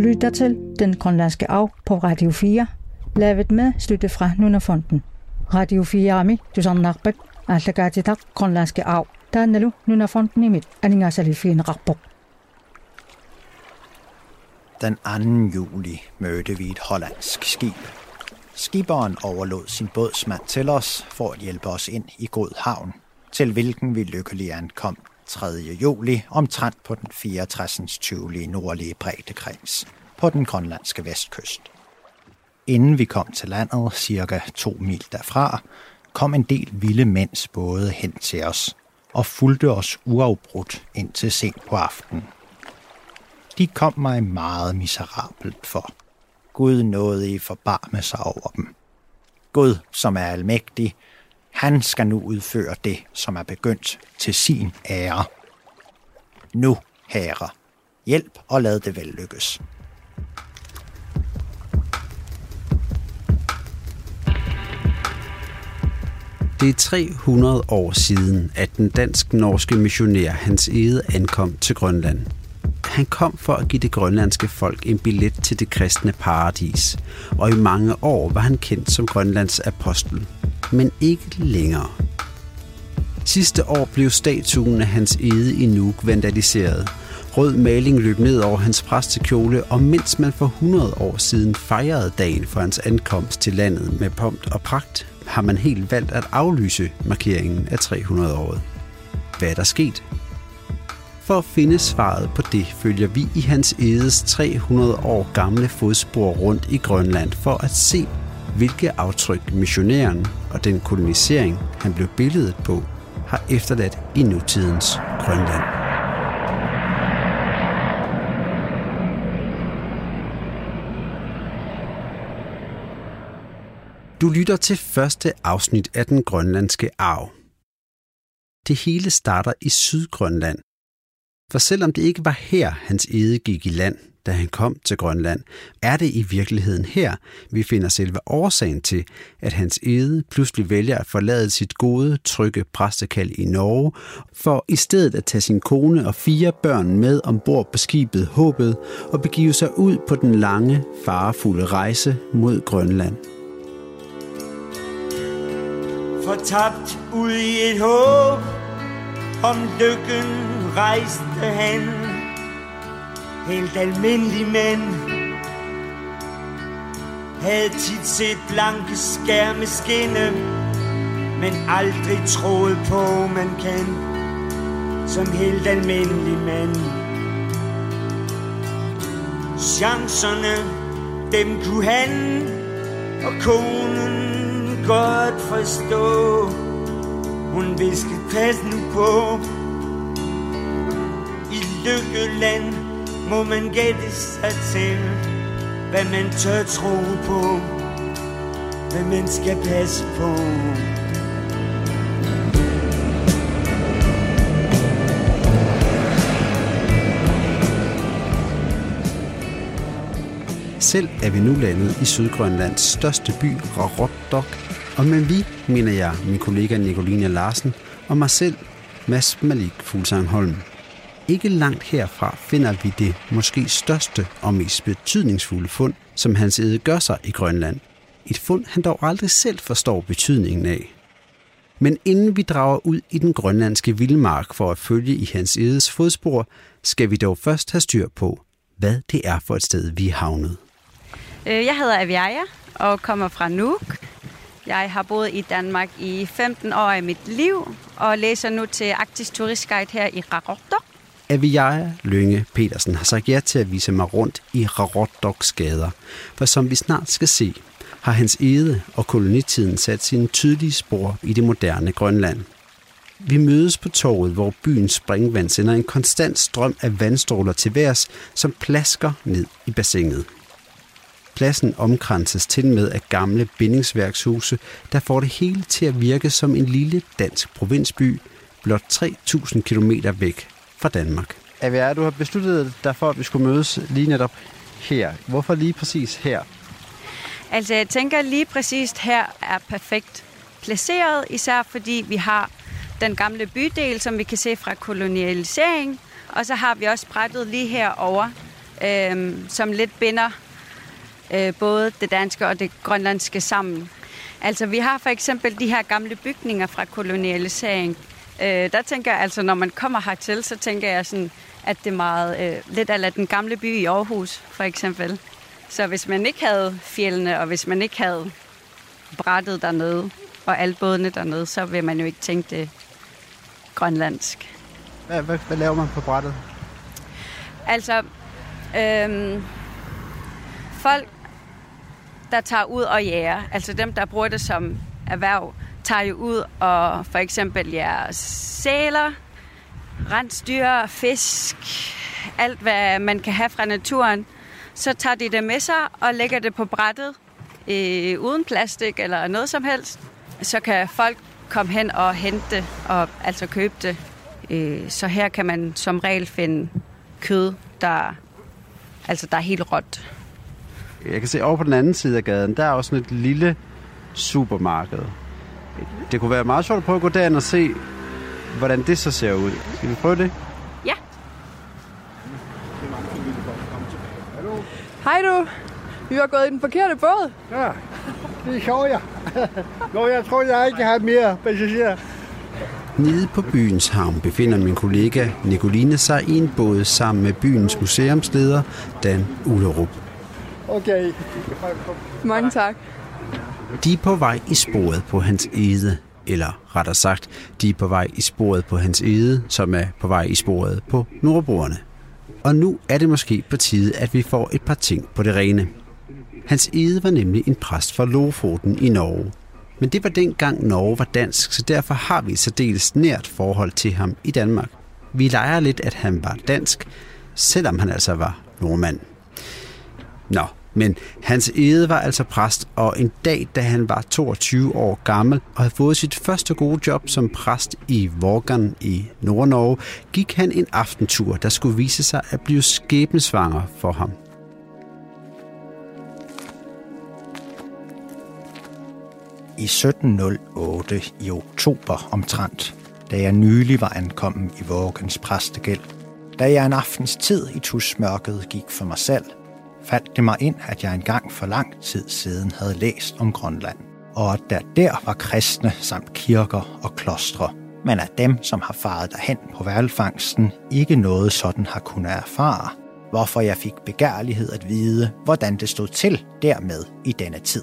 lytter til Den Grønlandske Arv på Radio 4, lavet med støtte fra Nunafonden. Radio 4 Ami, du sådan altså nakbæk, Grønlandske Arv. Der er nu Nunafonden i mit, aninga. Den 2. juli mødte vi et hollandsk skib. Skiberen overlod sin bådsmand til os for at hjælpe os ind i god havn, til hvilken vi lykkelig ankom 3. juli omtrent på den 64. 20. nordlige breddekreds på den grønlandske vestkyst. Inden vi kom til landet, cirka to mil derfra, kom en del vilde mænds både hen til os og fulgte os uafbrudt indtil sent på aftenen. De kom mig meget miserabelt for. Gud nåede i forbarme sig over dem. Gud, som er almægtig, han skal nu udføre det, som er begyndt til sin ære. Nu, herre, hjælp og lad det vel lykkes. Det er 300 år siden, at den dansk-norske missionær Hans Ede ankom til Grønland. Han kom for at give det grønlandske folk en billet til det kristne paradis, og i mange år var han kendt som Grønlands apostel, men ikke længere. Sidste år blev statuen af hans ede i Nuuk vandaliseret. Rød maling løb ned over hans præstekjole, og mens man for 100 år siden fejrede dagen for hans ankomst til landet med pomp og pragt, har man helt valgt at aflyse markeringen af 300-året. Hvad er der sket? For at finde svaret på det, følger vi i hans edes 300 år gamle fodspor rundt i Grønland for at se, hvilke aftryk missionæren og den kolonisering, han blev billedet på, har efterladt i nutidens Grønland. Du lytter til første afsnit af den grønlandske arv. Det hele starter i Sydgrønland. For selvom det ikke var her, hans ede gik i land, da han kom til Grønland, er det i virkeligheden her, vi finder selve årsagen til, at hans ede pludselig vælger at forlade sit gode, trygge præstekald i Norge, for i stedet at tage sin kone og fire børn med ombord på skibet Håbet og begive sig ud på den lange, farefulde rejse mod Grønland. Fortabt ud i et håb, om lykken rejste han helt almindelig mænd Havde tit set blanke skærme skinne Men aldrig troet på, man kan Som helt almindelig mand. Chancerne, dem kunne han Og konen godt forstå. Hun viskede pas nu på I lykkeland må man gætte sig til, hvad man tør tro på, hvad man skal passe på. Selv er vi nu landet i Sydgrønlands største by, Rarotdok, og med vi mener jeg min kollega Nicoline Larsen og mig selv, Mads Malik Fuglsang Holm. Ikke langt herfra finder vi det måske største og mest betydningsfulde fund, som hans ede gør sig i Grønland. Et fund, han dog aldrig selv forstår betydningen af. Men inden vi drager ud i den grønlandske vildmark for at følge i hans edes fodspor, skal vi dog først have styr på, hvad det er for et sted, vi er havnet. Øh, jeg hedder Aviaja og kommer fra Nuuk. Jeg har boet i Danmark i 15 år i mit liv og læser nu til Arktisk Turistguide her i Raroktok. Aviaja Lønge Petersen har sagt ja til at vise mig rundt i Rarotdoks gader, for som vi snart skal se, har hans ede og kolonitiden sat sine tydelige spor i det moderne Grønland. Vi mødes på torvet, hvor byens springvand sender en konstant strøm af vandstråler til værs, som plasker ned i bassinet. Pladsen omkranses til med af gamle bindingsværkshuse, der får det hele til at virke som en lille dansk provinsby, blot 3.000 km væk fra Danmark. AVR, du har besluttet dig for, at vi skulle mødes lige netop her. Hvorfor lige præcis her? Altså, jeg tænker lige præcis her er perfekt placeret, især fordi vi har den gamle bydel, som vi kan se fra kolonialisering, og så har vi også brættet lige herover øh, som lidt binder øh, både det danske og det grønlandske sammen. Altså, vi har for eksempel de her gamle bygninger fra kolonialisering. Øh, der tænker jeg, altså, når man kommer hertil, så tænker jeg sådan, at det er meget øh, lidt af den gamle by i Aarhus, for eksempel. Så hvis man ikke havde fjellene, og hvis man ikke havde brættet dernede, og alle bådene dernede, så vil man jo ikke tænke det grønlandsk. Hvad, hvad, hvad laver man på brættet? Altså, øhm, folk, der tager ud og jæger, altså dem, der bruger det som erhverv, tager jo ud og for eksempel jeres sæler, rensdyr, fisk, alt hvad man kan have fra naturen. Så tager de det med sig og lægger det på brættet, øh, uden plastik eller noget som helst. Så kan folk komme hen og hente det, og altså købe det. Øh, så her kan man som regel finde kød, der, altså der er helt råt. Jeg kan se over på den anden side af gaden, der er også sådan et lille supermarked. Det kunne være meget sjovt at prøve at gå derind og se, hvordan det så ser ud. Skal vi prøve det? Ja. Hej du. Vi var gået i den forkerte båd. Ja, det så jeg. Nå, jeg tror, jeg ikke har mere passagerer. Nede på byens havn befinder min kollega Nicoline sig i en båd sammen med byens museumsleder Dan Ullerup. Okay. Mange tak. De er på vej i sporet på hans ede, eller rettere sagt, de er på vej i sporet på hans ede, som er på vej i sporet på nordbrugerne. Og nu er det måske på tide, at vi får et par ting på det rene. Hans ede var nemlig en præst fra Lofoten i Norge. Men det var dengang Norge var dansk, så derfor har vi et særdeles nært forhold til ham i Danmark. Vi leger lidt, at han var dansk, selvom han altså var nordmand. Nå, men hans ede var altså præst, og en dag, da han var 22 år gammel og havde fået sit første gode job som præst i Vorgan i Nordnorge, gik han en aftentur, der skulle vise sig at blive skæbnesvanger for ham. I 1708 i oktober omtrent, da jeg nylig var ankommet i Vågens præstegæld, da jeg en aftens tid i tusmørket gik for mig selv, faldt det mig ind, at jeg engang for lang tid siden havde læst om Grønland, og at der der var kristne samt kirker og klostre, men at dem, som har faret derhen på valgfangsten, ikke noget sådan har kunnet erfare, hvorfor jeg fik begærlighed at vide, hvordan det stod til dermed i denne tid.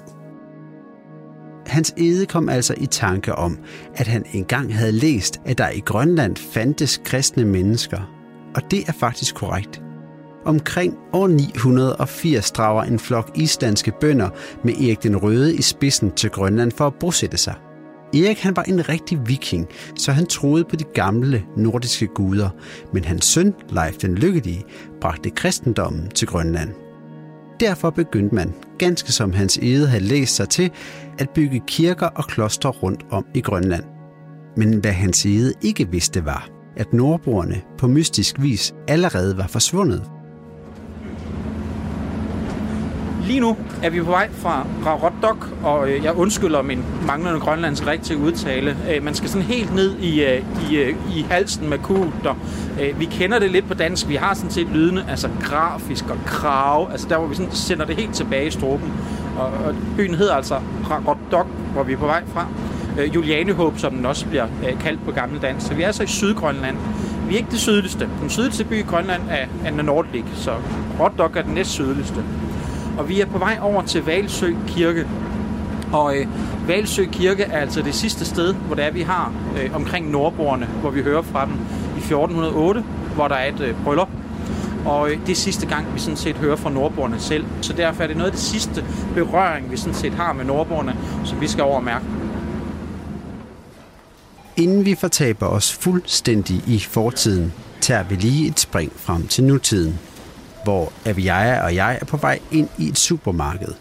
Hans ede kom altså i tanke om, at han engang havde læst, at der i Grønland fandtes kristne mennesker. Og det er faktisk korrekt. Omkring år 980 drager en flok islandske bønder med Erik den Røde i spidsen til Grønland for at bosætte sig. Erik han var en rigtig viking, så han troede på de gamle nordiske guder, men hans søn, Leif den Lykkelige, bragte kristendommen til Grønland. Derfor begyndte man, ganske som hans ede havde læst sig til, at bygge kirker og klostre rundt om i Grønland. Men hvad hans ede ikke vidste var, at nordboerne på mystisk vis allerede var forsvundet Lige nu er vi på vej fra Rarotok, og øh, jeg undskylder min manglende grønlandsk rigtige udtale. Øh, man skal sådan helt ned i, øh, i, øh, i halsen med kuter. Øh, vi kender det lidt på dansk. Vi har sådan set lydende, altså grafisk og krav. Altså der, hvor vi sådan sender det helt tilbage i struben. Og, og byen hedder altså Rarotok, hvor vi er på vej fra. Øh, Julianehåb, som den også bliver kaldt på gamle dansk. Så vi er altså i Sydgrønland. Vi er ikke det sydligste. Den sydligste by i Grønland er, er Nordlig, så Rotok er den næst sydligste. Og vi er på vej over til Valsø Kirke. Og øh, Valsø Kirke er altså det sidste sted, hvor det er, vi har øh, omkring Nordborgerne, hvor vi hører fra dem i 1408, hvor der er et øh, bryllup. Og øh, det er sidste gang, vi sådan set hører fra nordborgerne selv. Så derfor er det noget af det sidste berøring, vi sådan set har med nordborgerne, som vi skal over mærke. Inden vi fortaber os fuldstændig i fortiden, tager vi lige et spring frem til nutiden hvor Aviaja og jeg er på vej ind i et supermarked.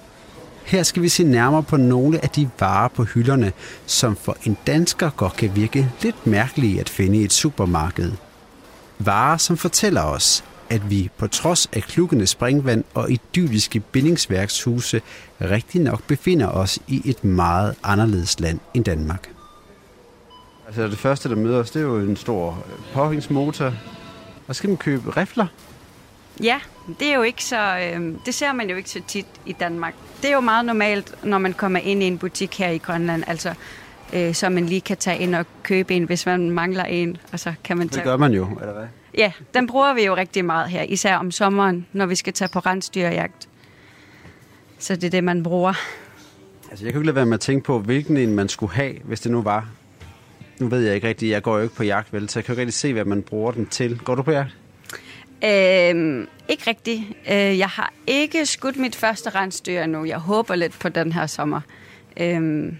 Her skal vi se nærmere på nogle af de varer på hylderne, som for en dansker godt kan virke lidt mærkelige at finde i et supermarked. Varer, som fortæller os, at vi på trods af klukkende springvand og idylliske bindingsværkshuse rigtig nok befinder os i et meget anderledes land end Danmark. Altså det første, der møder os, det er jo en stor påhængsmotor. Og så skal man købe rifler. Ja, det er jo ikke så, øh, det ser man jo ikke så tit i Danmark. Det er jo meget normalt, når man kommer ind i en butik her i Grønland, altså øh, så man lige kan tage ind og købe en, hvis man mangler en, og så kan man tage... Det gør man jo, eller hvad? Ja, den bruger vi jo rigtig meget her, især om sommeren, når vi skal tage på rensdyrjagt. Så det er det, man bruger. Altså, jeg kan ikke lade være med at tænke på, hvilken en man skulle have, hvis det nu var. Nu ved jeg ikke rigtigt, jeg går jo ikke på jagt, vel, så jeg kan jo ikke rigtig se, hvad man bruger den til. Går du på jagt? Øhm, ikke rigtigt. Øh, jeg har ikke skudt mit første rensdyr endnu. Jeg håber lidt på den her sommer. Øhm,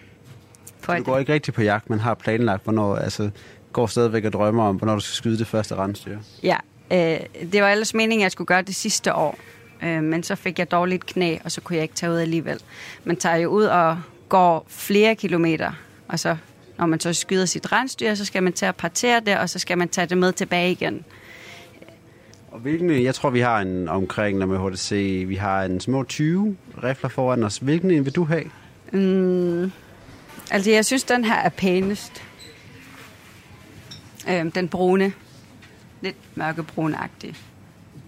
på du går ikke rigtig på jagt, men har planlagt, hvornår, altså går stadigvæk og drømmer om, hvornår du skal skyde det første rensdyr. Ja, øh, det var ellers meningen, at jeg skulle gøre det sidste år. Øh, men så fik jeg dårligt knæ, og så kunne jeg ikke tage ud alligevel. Man tager jo ud og går flere kilometer, og så når man så skyder sit rensdyr, så skal man til at partere det, og så skal man tage det med tilbage igen. Og hvilken, jeg tror, vi har en omkring, når man HDC, vi har en små 20 rifler foran os. Hvilken en vil du have? Mm, altså, jeg synes, den her er pænest. Øhm, den brune. Lidt mørkebrunagtig.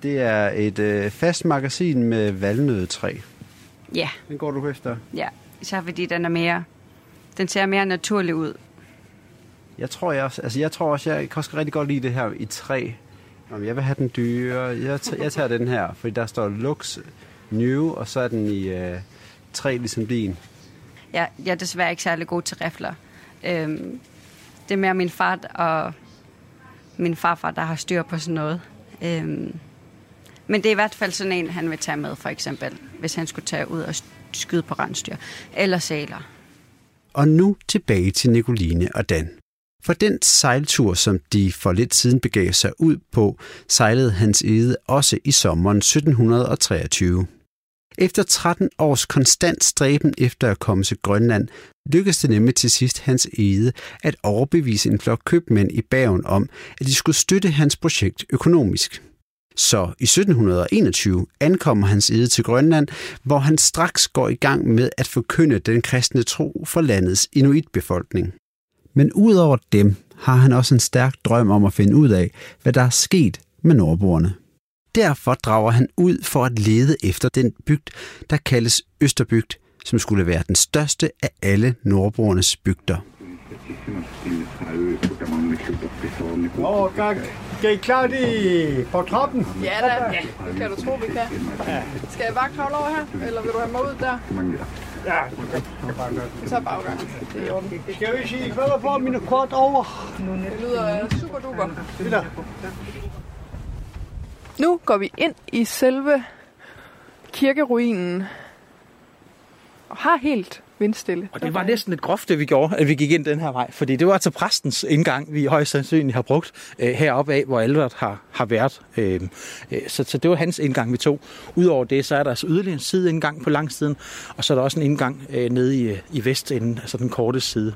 Det er et øh, fast magasin med valnødetræ. Ja. Den går du efter? Ja, især fordi den er mere... Den ser mere naturlig ud. Jeg tror, jeg, altså jeg tror også, jeg kan også rigtig godt lide det her i træ. Om jeg vil have den dyre. Jeg, tager, jeg tager den her, fordi der står Lux New, og så er den i øh, træ ligesom din. Ja, jeg er desværre ikke særlig god til rifler. Øhm, det er mere min far og min farfar, der har styr på sådan noget. Øhm, men det er i hvert fald sådan en, han vil tage med, for eksempel, hvis han skulle tage ud og skyde på rensdyr. Eller sæler. Og nu tilbage til Nicoline og Dan. For den sejltur, som de for lidt siden begav sig ud på, sejlede Hans Ede også i sommeren 1723. Efter 13 års konstant stræben efter at komme til Grønland, lykkedes det nemlig til sidst Hans Ede at overbevise en flok købmænd i Bergen om, at de skulle støtte hans projekt økonomisk. Så i 1721 ankommer hans ede til Grønland, hvor han straks går i gang med at forkynde den kristne tro for landets inuitbefolkning. Men udover dem har han også en stærk drøm om at finde ud af, hvad der er sket med nordboerne. Derfor drager han ud for at lede efter den bygd, der kaldes Østerbygd, som skulle være den største af alle nordboernes bygder. Nå, gang. Skal I klare det på trappen? Ja da, ja. det kan du tro, vi kan. Ja. Skal jeg bare kravle over her, eller vil du have mig ud der? Ja, Vi tager baggang. Det er i orden. Skal vi sige, hvad får mine kort over? Det lyder super duper. Nu går vi ind i selve kirkeruinen. Og har helt vindstille. Og det var næsten lidt groft, det vi gjorde, at vi gik ind den her vej. Fordi det var altså præstens indgang, vi højst sandsynligt har brugt øh, heroppe af, hvor Albert har, har været. Øh, øh, så, så det var hans indgang, vi tog. Udover det, så er der altså yderligere en sideindgang på langsiden, og så er der også en indgang øh, nede i, øh, i vestenden, altså den korte side.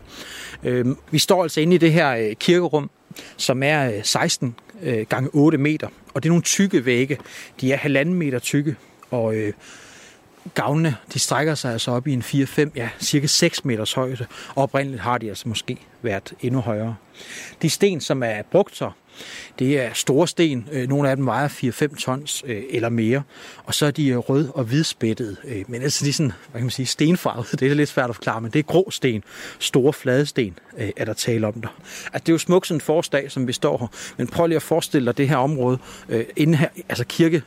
Øh, vi står altså inde i det her øh, kirkerum, som er øh, 16 øh, gange 8 meter. Og det er nogle tykke vægge. De er halvanden meter tykke, og øh, gavnene, de strækker sig altså op i en 4-5, ja, cirka 6 meters højde. Og oprindeligt har de altså måske været endnu højere. De sten, som er brugt så, det er store sten. Øh, nogle af dem vejer 4-5 tons øh, eller mere. Og så er de øh, rød- og hvidspættede. Men altså de er sådan, hvad kan man sige, stenfarvet. Det er lidt svært at forklare, men det er grå sten. Store flade sten er der tale om der. Altså det er jo smukt sådan en forårsdag, som vi står her. Men prøv lige at forestille dig det her område. Inden her, altså kirke,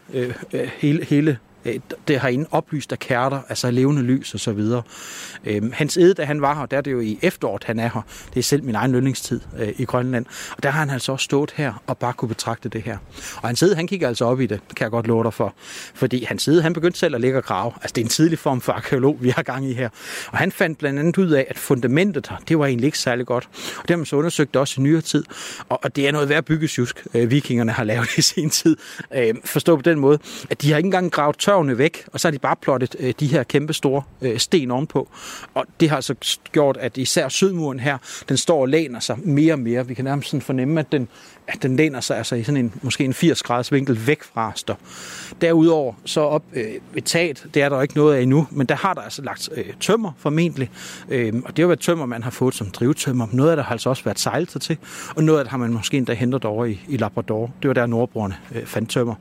hele, hele Øh, det har inden oplyst af kærter, altså levende lys og så videre. Øh, hans ede, da han var her, der er det jo i efteråret, han er her. Det er selv min egen lønningstid øh, i Grønland. Og der har han altså også stået her og bare kunne betragte det her. Og hans ede, han kigger altså op i det, kan jeg godt love dig for. Fordi hans ede, han begyndte selv at lægge og grave. Altså det er en tidlig form for arkeolog, vi har gang i her. Og han fandt blandt andet ud af, at fundamentet her, det var egentlig ikke særlig godt. Og det har man så undersøgt også i nyere tid. Og, og det er noget værd byggesjusk, vikingerne har lavet i sin tid. Forstå på den måde, at de har ikke engang gravet tør tørvene væk, og så har de bare plottet øh, de her kæmpe store øh, sten ovenpå. Og det har altså gjort, at især sydmuren her, den står og læner sig mere og mere. Vi kan nærmest sådan fornemme, at den, at den læner sig altså i sådan en, måske en 80 graders vinkel væk fra os der. Derudover så op øh, ved taget, det er der ikke noget af endnu, men der har der altså lagt øh, tømmer formentlig. Øh, og det har været tømmer, man har fået som drivtømmer. Noget af det har altså også været sejlet til, og noget af det har man måske endda hentet over i, i Labrador. Det var der nordbrugerne øh, fandt tømmer.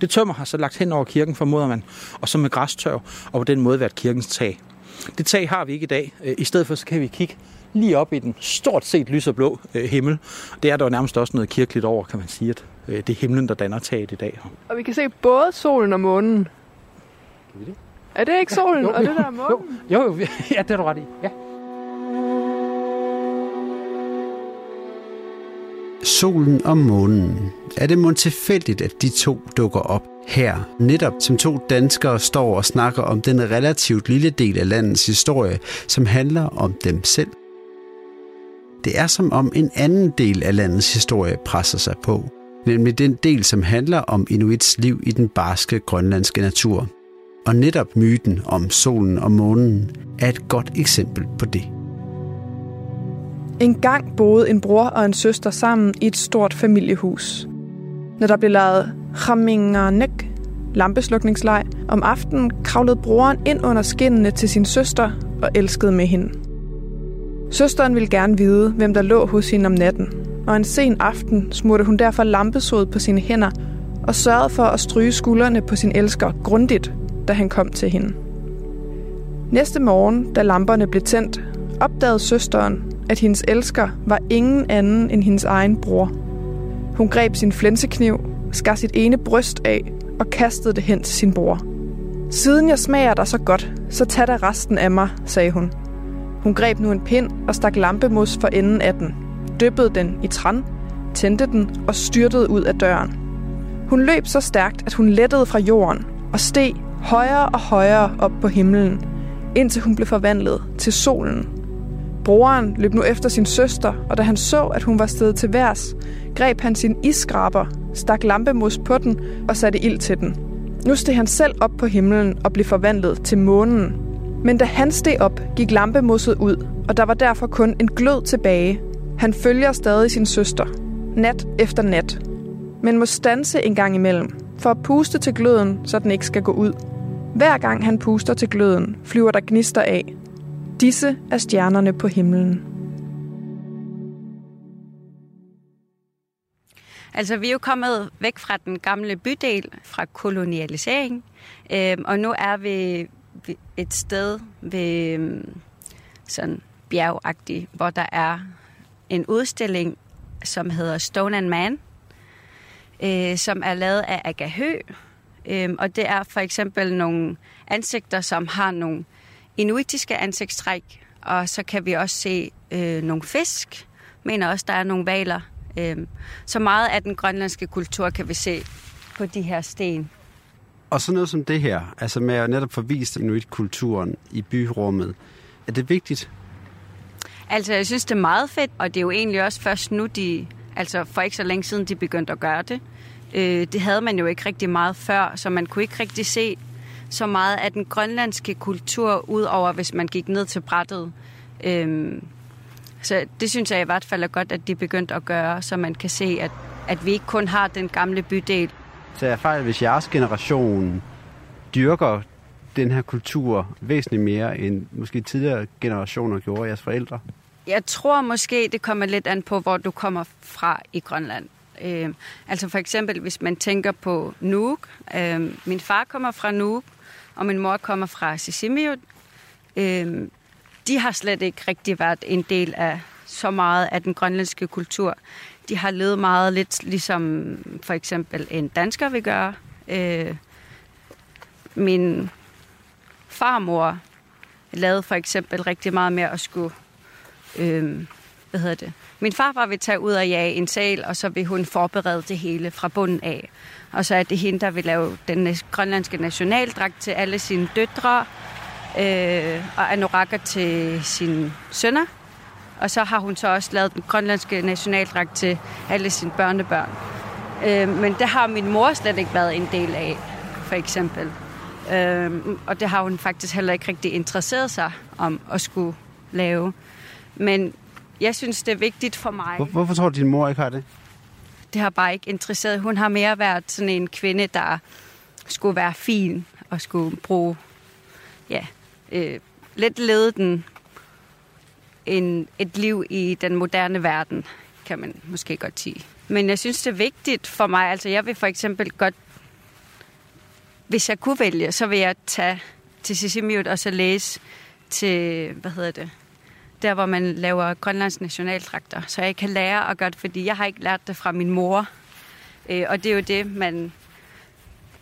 Det tømmer har så lagt hen over kirken, formoder man, og så med græstørv, og på den måde været kirkens tag. Det tag har vi ikke i dag. Øh, I stedet for så kan vi kigge lige op i den stort set lys og blå øh, himmel. Det er der jo nærmest også noget kirkeligt over, kan man sige, at øh, det er himlen, der danner taget i dag. Og vi kan se både solen og månen. Kan vi det? Er det ikke solen, jo, og det der er månen? Jo, jo, jo, ja, det er du ret i. Ja. Solen og månen. Er det mon tilfældigt, at de to dukker op her, netop som to danskere står og snakker om den relativt lille del af landets historie, som handler om dem selv? Det er som om en anden del af landets historie presser sig på, nemlig den del, som handler om Inuits liv i den barske grønlandske natur. Og netop myten om solen og månen er et godt eksempel på det. En gang boede en bror og en søster sammen i et stort familiehus. Når der blev lavet Khaminganek, lampeslukningsleg, om aftenen kravlede broren ind under skinnene til sin søster og elskede med hende. Søsteren ville gerne vide, hvem der lå hos hende om natten, og en sen aften smurte hun derfor lampesod på sine hænder og sørgede for at stryge skuldrene på sin elsker grundigt, da han kom til hende. Næste morgen, da lamperne blev tændt, opdagede søsteren, at hendes elsker var ingen anden end hendes egen bror. Hun greb sin flænsekniv, skar sit ene bryst af og kastede det hen til sin bror. Siden jeg smager dig så godt, så tag da resten af mig, sagde hun. Hun greb nu en pind og stak lampemus for enden af den, dyppede den i tran, tændte den og styrtede ud af døren. Hun løb så stærkt, at hun lettede fra jorden og steg højere og højere op på himlen, indtil hun blev forvandlet til solen. Broren løb nu efter sin søster, og da han så, at hun var stedet til værs, greb han sin iskraber, stak lampemus på den og satte ild til den. Nu steg han selv op på himlen og blev forvandlet til månen. Men da han steg op, gik lampemusset ud, og der var derfor kun en glød tilbage. Han følger stadig sin søster, nat efter nat, men må stanse en gang imellem, for at puste til gløden, så den ikke skal gå ud. Hver gang han puster til gløden, flyver der gnister af. Disse er stjernerne på himlen. Altså, vi er jo kommet væk fra den gamle bydel, fra kolonialisering, øh, og nu er vi et sted ved øhm, sådan bjergagtigt, hvor der er en udstilling, som hedder Stone and Man, øh, som er lavet af Aga Hø, øh, og det er for eksempel nogle ansigter, som har nogle inuitiske ansigtstræk, og så kan vi også se øh, nogle fisk, mener også, der er nogle valer. Øh, så meget af den grønlandske kultur kan vi se på de her sten. Og så noget som det her, altså med at netop forvise inuit-kulturen i byrummet, er det vigtigt? Altså, jeg synes, det er meget fedt, og det er jo egentlig også først nu, de, altså for ikke så længe siden, de begyndte at gøre det. Øh, det havde man jo ikke rigtig meget før, så man kunne ikke rigtig se så meget af den grønlandske kultur, udover hvis man gik ned til brættet. Øhm, så det synes jeg i hvert fald er godt, at de begyndte at gøre, så man kan se, at, at vi ikke kun har den gamle bydel. Så jeg fejl, hvis jeres generation dyrker den her kultur væsentligt mere, end måske tidligere generationer gjorde jeres forældre? Jeg tror måske, det kommer lidt an på, hvor du kommer fra i Grønland. Øh, altså for eksempel, hvis man tænker på Nuuk. Øh, min far kommer fra Nuuk, og min mor kommer fra Sisimiut. Øh, de har slet ikke rigtig været en del af så meget af den grønlandske kultur. De har levet meget lidt ligesom for eksempel en dansker vil gøre. Øh, min farmor lavede for eksempel rigtig meget med at skulle... Øh, hvad hedder det? Min farfar vil tage ud og jage en sal, og så vil hun forberede det hele fra bunden af. Og så er det hende, der vil lave den grønlandske nationaldragt til alle sine døtre, øh, og anorakker til sine sønner. Og så har hun så også lavet den grønlandske nationaldragt til alle sine børnebørn. Øh, men det har min mor slet ikke været en del af, for eksempel. Øh, og det har hun faktisk heller ikke rigtig interesseret sig om at skulle lave. Men jeg synes, det er vigtigt for mig. Hvor, hvorfor tror du, din mor ikke har det? Det har bare ikke interesseret. Hun har mere været sådan en kvinde, der skulle være fin og skulle bruge, ja, øh, lidt lede den en, et liv i den moderne verden, kan man måske godt sige. Men jeg synes, det er vigtigt for mig. Altså, jeg vil for eksempel godt, hvis jeg kunne vælge, så vil jeg tage til Sisimiut og så læse til, hvad hedder det, der hvor man laver Grønlands nationaltrakter, så jeg kan lære at gøre det, fordi jeg har ikke lært det fra min mor. Øh, og det er jo det, man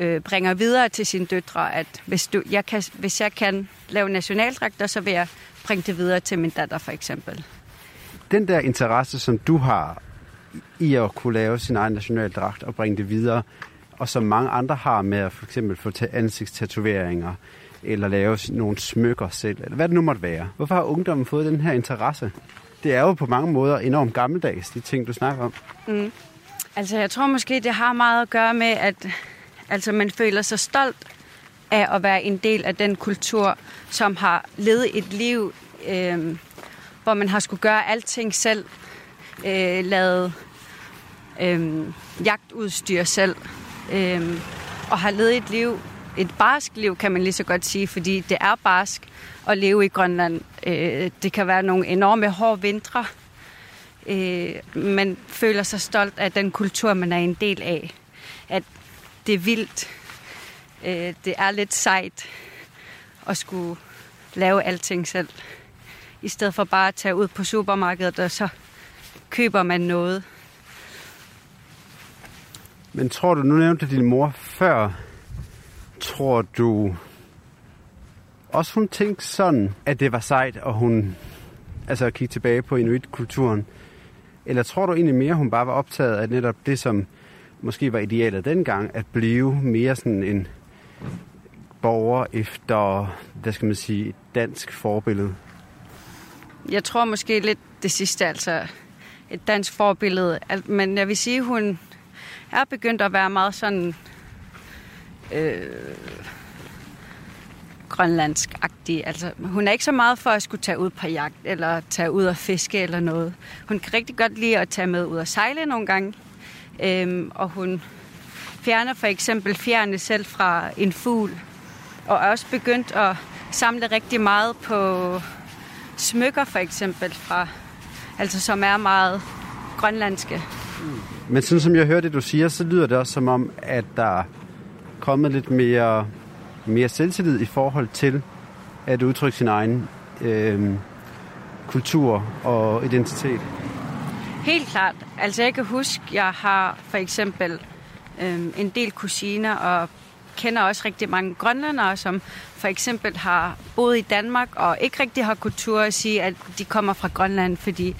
øh, bringer videre til sine døtre, at hvis, du, jeg kan, hvis jeg kan lave nationaltrakter, så vil jeg bringe det videre til min datter for eksempel. Den der interesse, som du har i at kunne lave sin egen nationaldragt og bringe det videre, og som mange andre har med at for eksempel få ansigtstatoveringer, eller lave nogle smykker selv, eller hvad det nu måtte være. Hvorfor har ungdommen fået den her interesse? Det er jo på mange måder enormt gammeldags, de ting, du snakker om. Mm. Altså, jeg tror måske, det har meget at gøre med, at altså, man føler sig stolt af at være en del af den kultur, som har levet et liv, øh, hvor man har skulle gøre alting selv, øh, lavet øh, jagtudstyr selv, øh, og har levet et liv, et barsk liv, kan man lige så godt sige, fordi det er barsk at leve i Grønland. Øh, det kan være nogle enorme hårde vintre. Øh, man føler sig stolt af den kultur, man er en del af. At det er vildt. Øh, det er lidt sejt at skulle lave alting selv. I stedet for bare at tage ud på supermarkedet, og så køber man noget. Men tror du, nu nævnte din mor før, tror du også hun tænkte sådan, at det var sejt, og hun altså at kigge tilbage på inuit-kulturen? Eller tror du egentlig mere, hun bare var optaget af netop det, som måske var idealet dengang, at blive mere sådan en borger efter, hvad skal man sige, dansk forbillede? Jeg tror måske lidt det sidste, altså et dansk forbillede. Men jeg vil sige, hun er begyndt at være meget sådan øh, grønlandsk-agtig. Altså, hun er ikke så meget for at skulle tage ud på jagt, eller tage ud og fiske eller noget. Hun kan rigtig godt lide at tage med ud og sejle nogle gange. Øhm, og hun fjerner for eksempel fjerne selv fra en fugl. Og er også begyndt at samle rigtig meget på smykker for eksempel, fra, altså som er meget grønlandske. Men sådan som jeg hører det, du siger, så lyder det også som om, at der kommet lidt mere, mere selvtillid i forhold til at udtrykke sin egen øh, kultur og identitet. Helt klart. Altså jeg kan huske, jeg har for eksempel øh, en del kusiner og kender også rigtig mange grønlændere, som for eksempel har boet i Danmark og ikke rigtig har kultur at sige, at de kommer fra Grønland, fordi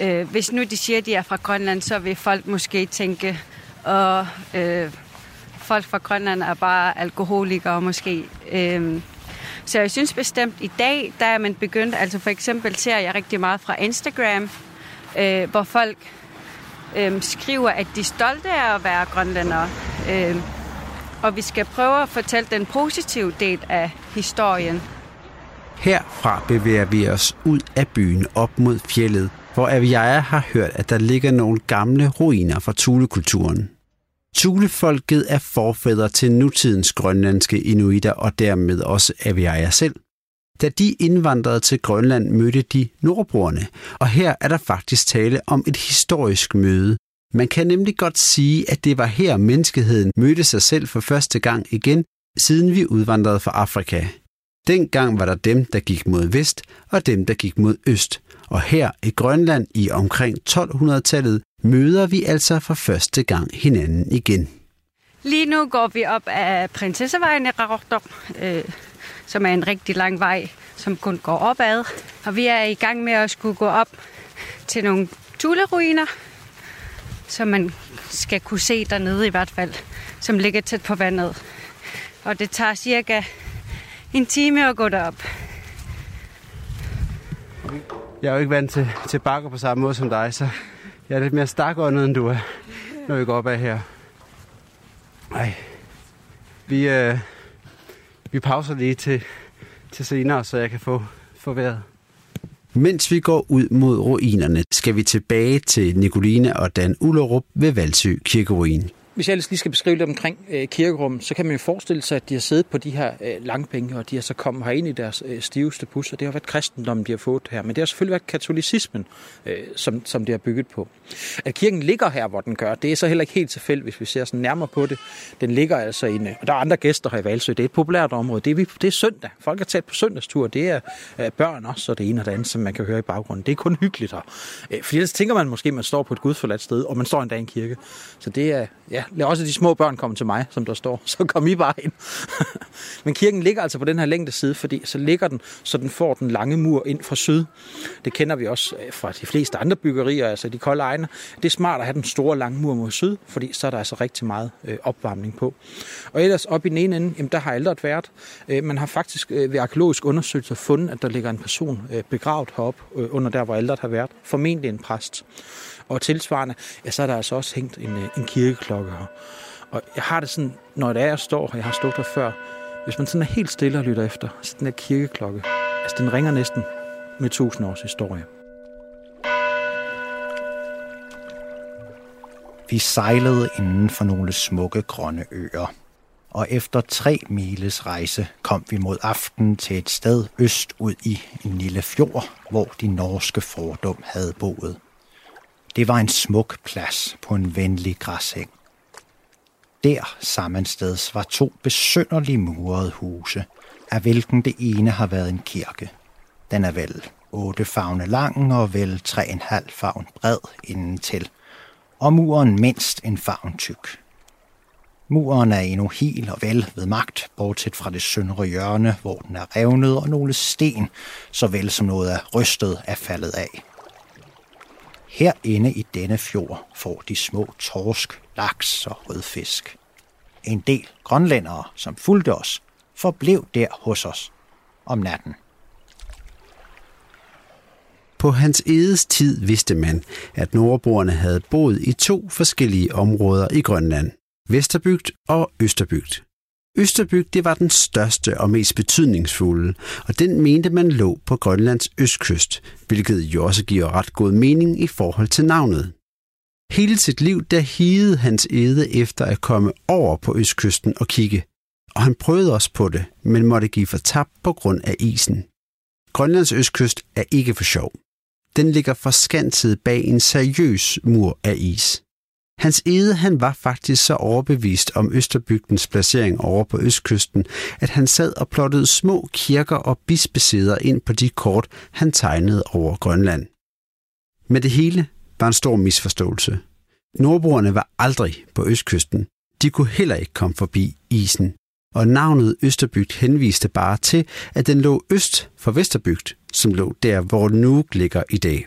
øh, hvis nu de siger, at de er fra Grønland, så vil folk måske tænke, og øh, folk fra Grønland er bare alkoholikere måske. Øhm, så jeg synes bestemt, i dag, der er man begyndt, altså for eksempel ser jeg rigtig meget fra Instagram, øh, hvor folk øh, skriver, at de er stolte af at være grønlændere. Øh, og vi skal prøve at fortælle den positive del af historien. Herfra bevæger vi os ud af byen op mod fjellet, hvor Aviaja har hørt, at der ligger nogle gamle ruiner fra Tulekulturen. Tulefolket er forfædre til nutidens grønlandske inuitter og dermed også Aviaja selv. Da de indvandrede til Grønland, mødte de nordbrugerne, og her er der faktisk tale om et historisk møde. Man kan nemlig godt sige, at det var her menneskeheden mødte sig selv for første gang igen, siden vi udvandrede fra Afrika. Dengang var der dem, der gik mod vest, og dem, der gik mod øst. Og her i Grønland i omkring 1200-tallet møder vi altså for første gang hinanden igen. Lige nu går vi op af Prinsessevejen i Rarokdom, øh, som er en rigtig lang vej, som kun går opad. Og vi er i gang med at skulle gå op til nogle tuleruiner, som man skal kunne se dernede i hvert fald, som ligger tæt på vandet. Og det tager cirka en time at gå derop. Jeg er jo ikke vant til, til bakker på samme måde som dig, så jeg er lidt mere stakåndet, end du er, når vi går op ad her. Nej. Vi, øh, Vi pauser lige til, til senere, så jeg kan få, få vejret. Mens vi går ud mod ruinerne, skal vi tilbage til Nicoline og Dan Ullerup ved Valsø Kirkeruin hvis jeg lige skal beskrive lidt omkring øh, kirkerummet, så kan man jo forestille sig, at de har siddet på de her øh, langpenge, og de har så kommet herind i deres øh, stiveste pus, og det har været kristendommen, de har fået her. Men det har selvfølgelig været katolicismen, øh, som, som det har bygget på. At kirken ligger her, hvor den gør, det er så heller ikke helt tilfældigt, hvis vi ser sådan nærmere på det. Den ligger altså inde, øh, og der er andre gæster her i Valsø. Det er et populært område. Det er, vi, det er søndag. Folk er taget på søndagstur. Det er øh, børn også, og det ene og det andet, som man kan høre i baggrunden. Det er kun hyggeligt her. Øh, fordi ellers tænker man måske, at man står på et gudforladt sted, og man står endda i en kirke. Så det er, ja, også de små børn kommer til mig, som der står. Så kom I bare ind. Men kirken ligger altså på den her længde side, fordi så ligger den, så den får den lange mur ind fra syd. Det kender vi også øh, fra de fleste andre byggerier, altså de kolde egne. Det er smart at have den store lange mur mod syd, fordi så er der altså rigtig meget øh, opvarmning på. Og ellers op i den ene ende, jamen, der har alderet været. Øh, man har faktisk øh, ved arkeologisk undersøgelse fundet, at der ligger en person øh, begravet herop under der, hvor alderet har været. Formentlig en præst. Og tilsvarende, ja, så er der altså også hængt en, øh, en kirkeklokke her. Og jeg har det sådan, når det er, jeg står, og jeg har stået der før, hvis man sådan er helt stille og lytter efter, så den her kirkeklokke, altså den ringer næsten med tusind års historie. Vi sejlede inden for nogle smukke grønne øer, og efter tre miles rejse kom vi mod aften til et sted øst ud i en lille fjord, hvor de norske fordom havde boet. Det var en smuk plads på en venlig græshæng. Der sammensteds var to besønderlige murede huse, af hvilken det ene har været en kirke. Den er vel otte favne lang og vel tre en halv favn bred indentil, og muren mindst en favn tyk. Muren er endnu hel og vel ved magt, bortset fra det søndre hjørne, hvor den er revnet, og nogle sten, såvel som noget er rystet er faldet af. Herinde i denne fjord får de små torsk, laks og rødfisk. En del grønlændere, som fulgte os, forblev der hos os om natten. På hans edes tid vidste man, at nordboerne havde boet i to forskellige områder i Grønland, Vesterbygd og Østerbygd. Østerbyg det var den største og mest betydningsfulde, og den mente man lå på Grønlands østkyst, hvilket jo også giver ret god mening i forhold til navnet. Hele sit liv der higede hans æde efter at komme over på østkysten og kigge, og han prøvede også på det, men måtte give for tab på grund af isen. Grønlands østkyst er ikke for sjov. Den ligger forskanset bag en seriøs mur af is. Hans Ede han var faktisk så overbevist om Østerbygdens placering over på østkysten, at han sad og plottede små kirker og bispesæder ind på de kort, han tegnede over Grønland. Men det hele var en stor misforståelse. Nordboerne var aldrig på østkysten. De kunne heller ikke komme forbi isen. Og navnet Østerbygd henviste bare til, at den lå øst for Vesterbygd, som lå der, hvor Nuuk ligger i dag.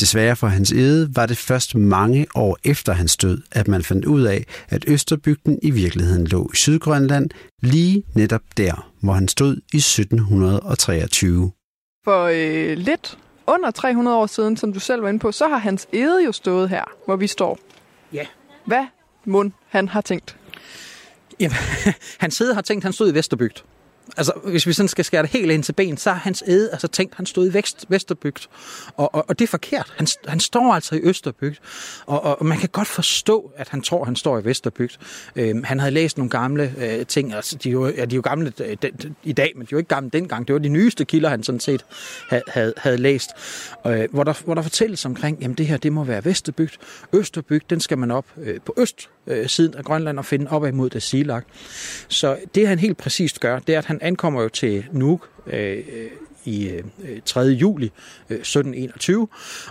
Desværre for hans ede var det først mange år efter hans død, at man fandt ud af, at Østerbygden i virkeligheden lå i Sydgrønland, lige netop der, hvor han stod i 1723. For øh, lidt under 300 år siden, som du selv var inde på, så har hans ede jo stået her, hvor vi står. Ja. Hvad mund han har tænkt? Jamen, hans ede har tænkt, at han stod i Vesterbygd altså, hvis vi sådan skal skære det helt ind til ben, så har hans æde altså tænkt, han stod i Vest, Vesterbygd. Og, og, og det er forkert. Han, han står altså i Østerbygd. Og, og, og man kan godt forstå, at han tror, han står i Vesterbygd. Øhm, han havde læst nogle gamle øh, ting. Altså, de, jo, ja, de er jo gamle øh, de, de, i dag, men de er jo ikke gamle dengang. Det var de nyeste kilder, han sådan set havde, havde, havde læst. Øh, hvor, der, hvor der fortælles omkring, jamen det her, det må være Vesterbygd. Østerbygd, den skal man op øh, på øst øh, siden af Grønland og finde op imod det Silak. Så det han helt præcist gør, det er, at han ankommer jo til Nuuk øh, i øh, 3. juli øh, 1721,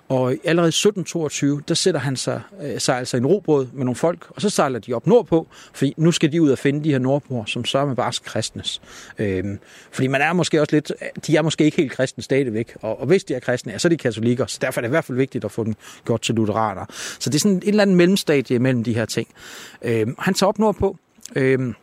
og allerede 1722, der sætter han sig, øh, sig altså en robåd med nogle folk, og så sejler de op nordpå, fordi nu skal de ud og finde de her nordboer, som så med bare kristnes. Øh, fordi man er måske også lidt, de er måske ikke helt kristne stadigvæk, og, og hvis de er kristne, ja, så er de katolikker, så derfor er det i hvert fald vigtigt at få dem gjort til lutheraner. Så det er sådan et eller andet mellemstadie mellem de her ting. Øh, han tager op nordpå, øh,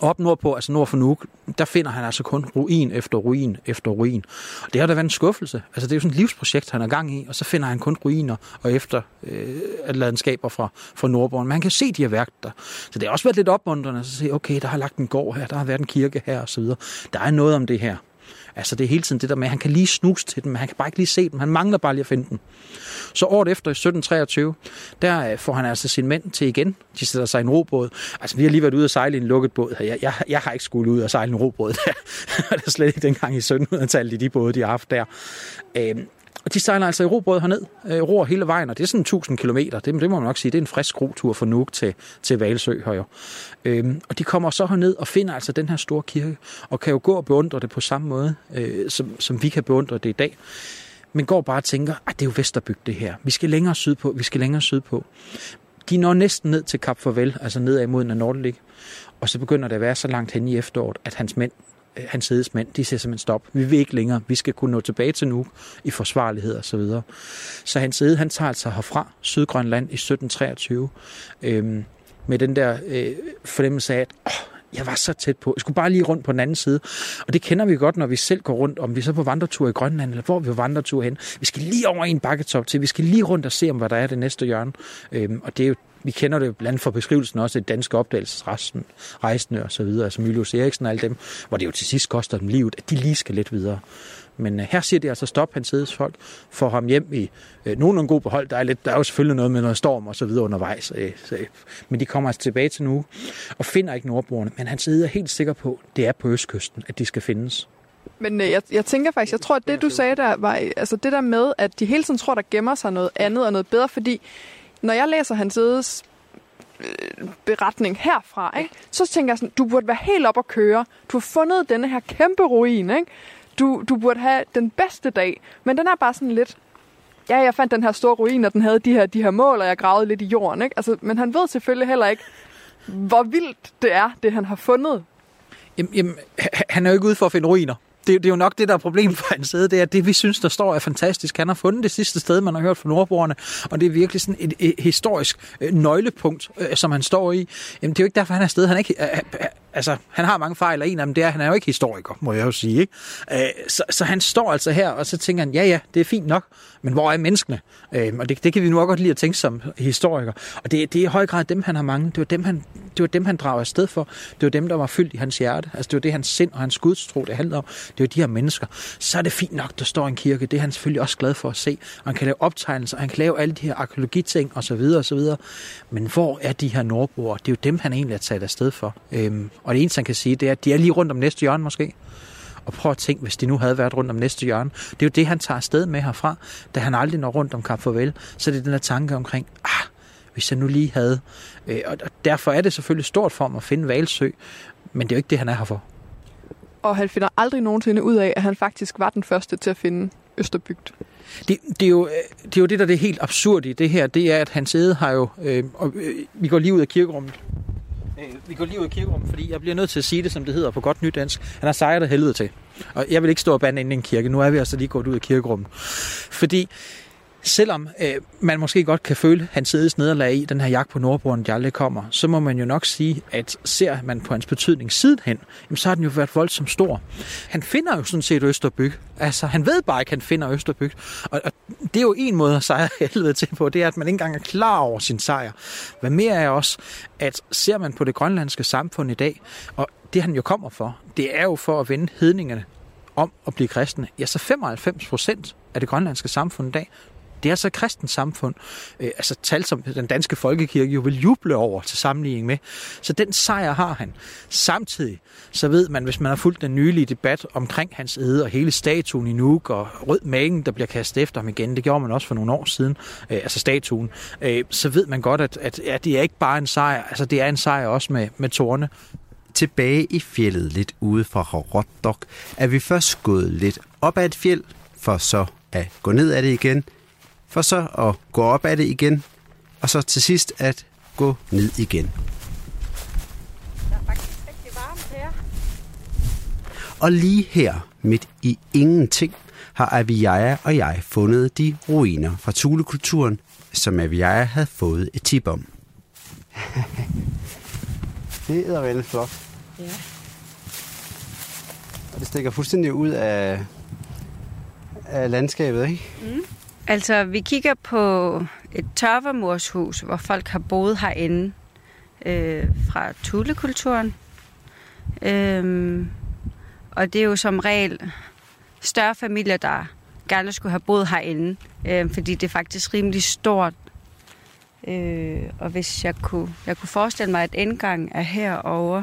op nordpå, altså nord for Nuuk, der finder han altså kun ruin efter ruin efter ruin. Og det har da været en skuffelse. Altså det er jo sådan et livsprojekt, han er gang i, og så finder han kun ruiner og efter øh, landskaber fra, fra Nordborgen. Man kan se, de her værk der. Så det har også været lidt opmuntrende at se, okay, der har lagt en gård her, der har været en kirke her osv. Der er noget om det her. Altså det er hele tiden det der med, at han kan lige snuse til dem, men han kan bare ikke lige se dem. Han mangler bare lige at finde dem. Så året efter, i 1723, der øh, får han altså sin mænd til igen. De sætter sig i en robåd. Altså vi har lige været ude og sejle i en lukket båd. Jeg, jeg, jeg har ikke skulle ud og sejle en robåd der. det er slet ikke dengang i 1700-tallet i de både, de har haft der. Øhm, og de sejler altså i robåd herned, øh, ror hele vejen, og det er sådan 1000 km. Det, det må man nok sige, det er en frisk rotur fra Nuuk til, til Valsø her jo. Øhm, og de kommer så herned og finder altså den her store kirke, og kan jo gå og beundre det på samme måde, øh, som, som vi kan beundre det i dag. Men går bare og tænker, at det er jo Vesterbyg det her. Vi skal længere sydpå, vi skal længere sydpå. De når næsten ned til Kap Farvel, altså nedad mod Nordlig. Og så begynder det at være så langt hen i efteråret, at hans mænd hans mænd, de siger simpelthen stop. Vi vil ikke længere. Vi skal kunne nå tilbage til nu i forsvarlighed og så videre. Så hans side, han tager altså herfra Sydgrønland i 1723 øhm, med den der øh, fornemmelse af, at åh, jeg var så tæt på. Jeg skulle bare lige rundt på den anden side. Og det kender vi godt, når vi selv går rundt, om vi så på vandretur i Grønland, eller hvor vi er på vandretur hen. Vi skal lige over en bakketop til. Vi skal lige rundt og se, om hvad der er det næste hjørne. Øhm, og det er jo vi kender det blandt for beskrivelsen også et danske opdagelsesrejsende og så videre, altså Mylius Eriksen og alle dem, hvor det jo til sidst koster dem livet, at de lige skal lidt videre. Men øh, her siger det altså stop hans folk, for ham hjem i øh, uh, nogenlunde god behold. Der er, lidt, der er jo selvfølgelig noget med noget storm og så videre undervejs. Øh, så, øh, men de kommer altså tilbage til nu og finder ikke nordboerne. Men han sidder helt sikker på, at det er på østkysten, at de skal findes. Men øh, jeg, jeg tænker faktisk, jeg tror, at det du sagde der var, altså det der med, at de hele tiden tror, der gemmer sig noget andet og noget bedre, fordi når jeg læser hans edes øh, beretning herfra, ikke? så tænker jeg sådan, du burde være helt op at køre. Du har fundet denne her kæmpe ruin. Ikke? Du, du burde have den bedste dag. Men den er bare sådan lidt, ja, jeg fandt den her store ruin, og den havde de her, de her mål, og jeg gravede lidt i jorden. Ikke? Altså, men han ved selvfølgelig heller ikke, hvor vildt det er, det han har fundet. Jamen, jamen han er jo ikke ude for at finde ruiner det, det er jo nok det, der er problemet for hans side, det er, at det, vi synes, der står, er fantastisk. Han har fundet det sidste sted, man har hørt fra nordboerne, og det er virkelig sådan et, et historisk øh, nøglepunkt, øh, som han står i. Jamen, det er jo ikke derfor, han er sted. Han er ikke, øh, øh, øh, altså, han har mange fejl, og en af dem det er, at han er jo ikke historiker, må jeg jo sige. Ikke? Øh, så, så han står altså her, og så tænker han, ja, ja, det er fint nok, men hvor er menneskene? Øh, og det, det kan vi nu også godt lide at tænke som historiker. Og det, det er i høj grad dem, han har mange. Det var dem, han, det var dem, han drager afsted for. Det var dem, der var fyldt i hans hjerte. Altså, det var det, hans sind og hans gudstro, det handler om. Det var de her mennesker. Så er det fint nok, der står en kirke. Det er han selvfølgelig også glad for at se. Og han kan lave optegnelser, han kan lave alle de her arkeologiting osv. osv. Men hvor er de her nordboere? Det er jo dem, han egentlig er taget afsted for. Øhm, og det eneste, han kan sige, det er, at de er lige rundt om næste hjørne måske. Og prøv at tænke, hvis de nu havde været rundt om næste hjørne. Det er jo det, han tager afsted med herfra, da han aldrig når rundt om Kap Farvel. Så det er den her tanke omkring, ah, hvis jeg nu lige havde. Øh, og derfor er det selvfølgelig stort for ham at finde Valsø, men det er jo ikke det, han er her for. Og han finder aldrig nogensinde ud af, at han faktisk var den første til at finde Østerbygd. Det, det, er jo, øh, det er jo det, der er det helt absurde i det her, det er, at hans Ede har jo... Øh, og, øh, vi går lige ud af kirkerummet. Øh, vi går lige ud af kirkerummet, fordi jeg bliver nødt til at sige det, som det hedder på godt nydansk. Han har sejret af helvede til. Og jeg vil ikke stå og bande ind i en kirke. Nu er vi altså lige gået ud af kirkerummet. Fordi selvom øh, man måske godt kan føle hans sides nederlag i den her jagt på Nordboren, der aldrig kommer, så må man jo nok sige, at ser man på hans betydning sidenhen, jamen, så har den jo været voldsomt stor. Han finder jo sådan set Østerbyg. Altså, han ved bare ikke, at han finder Østerbyg. Og, og det er jo en måde at sejre helvede til på, det er, at man ikke engang er klar over sin sejr. Hvad mere er også, at ser man på det grønlandske samfund i dag, og det han jo kommer for, det er jo for at vende hedningerne om at blive kristne. Ja, så 95 procent af det grønlandske samfund i dag, det er så et kristent samfund, øh, altså tal som den danske folkekirke jo vil juble over til sammenligning med. Så den sejr har han. Samtidig så ved man, hvis man har fulgt den nylige debat omkring hans æde og hele statuen i Nuuk og rød magen, der bliver kastet efter ham igen, det gjorde man også for nogle år siden, øh, altså statuen, øh, så ved man godt, at, at at det er ikke bare en sejr, altså det er en sejr også med, med tårne. Tilbage i fjellet lidt ude fra Rotdok er vi først gået lidt op ad et fjeld, for så at gå ned ad det igen – for så at gå op ad det igen, og så til sidst at gå ned igen. Der er faktisk rigtig varmt her. Og lige her, midt i ingenting, har Aviaja og jeg fundet de ruiner fra Tulekulturen, som Aviaja havde fået et tip om. det er vel flot. Ja. Og det stikker fuldstændig ud af, af landskabet, ikke? Mm. Altså, vi kigger på et tørvermorshus, hvor folk har boet herinde øh, fra tulekulturen. Øhm, og det er jo som regel større familier, der gerne skulle have boet herinde, øh, fordi det er faktisk rimelig stort. Øh, og hvis jeg kunne, jeg kunne forestille mig, at indgang er herover.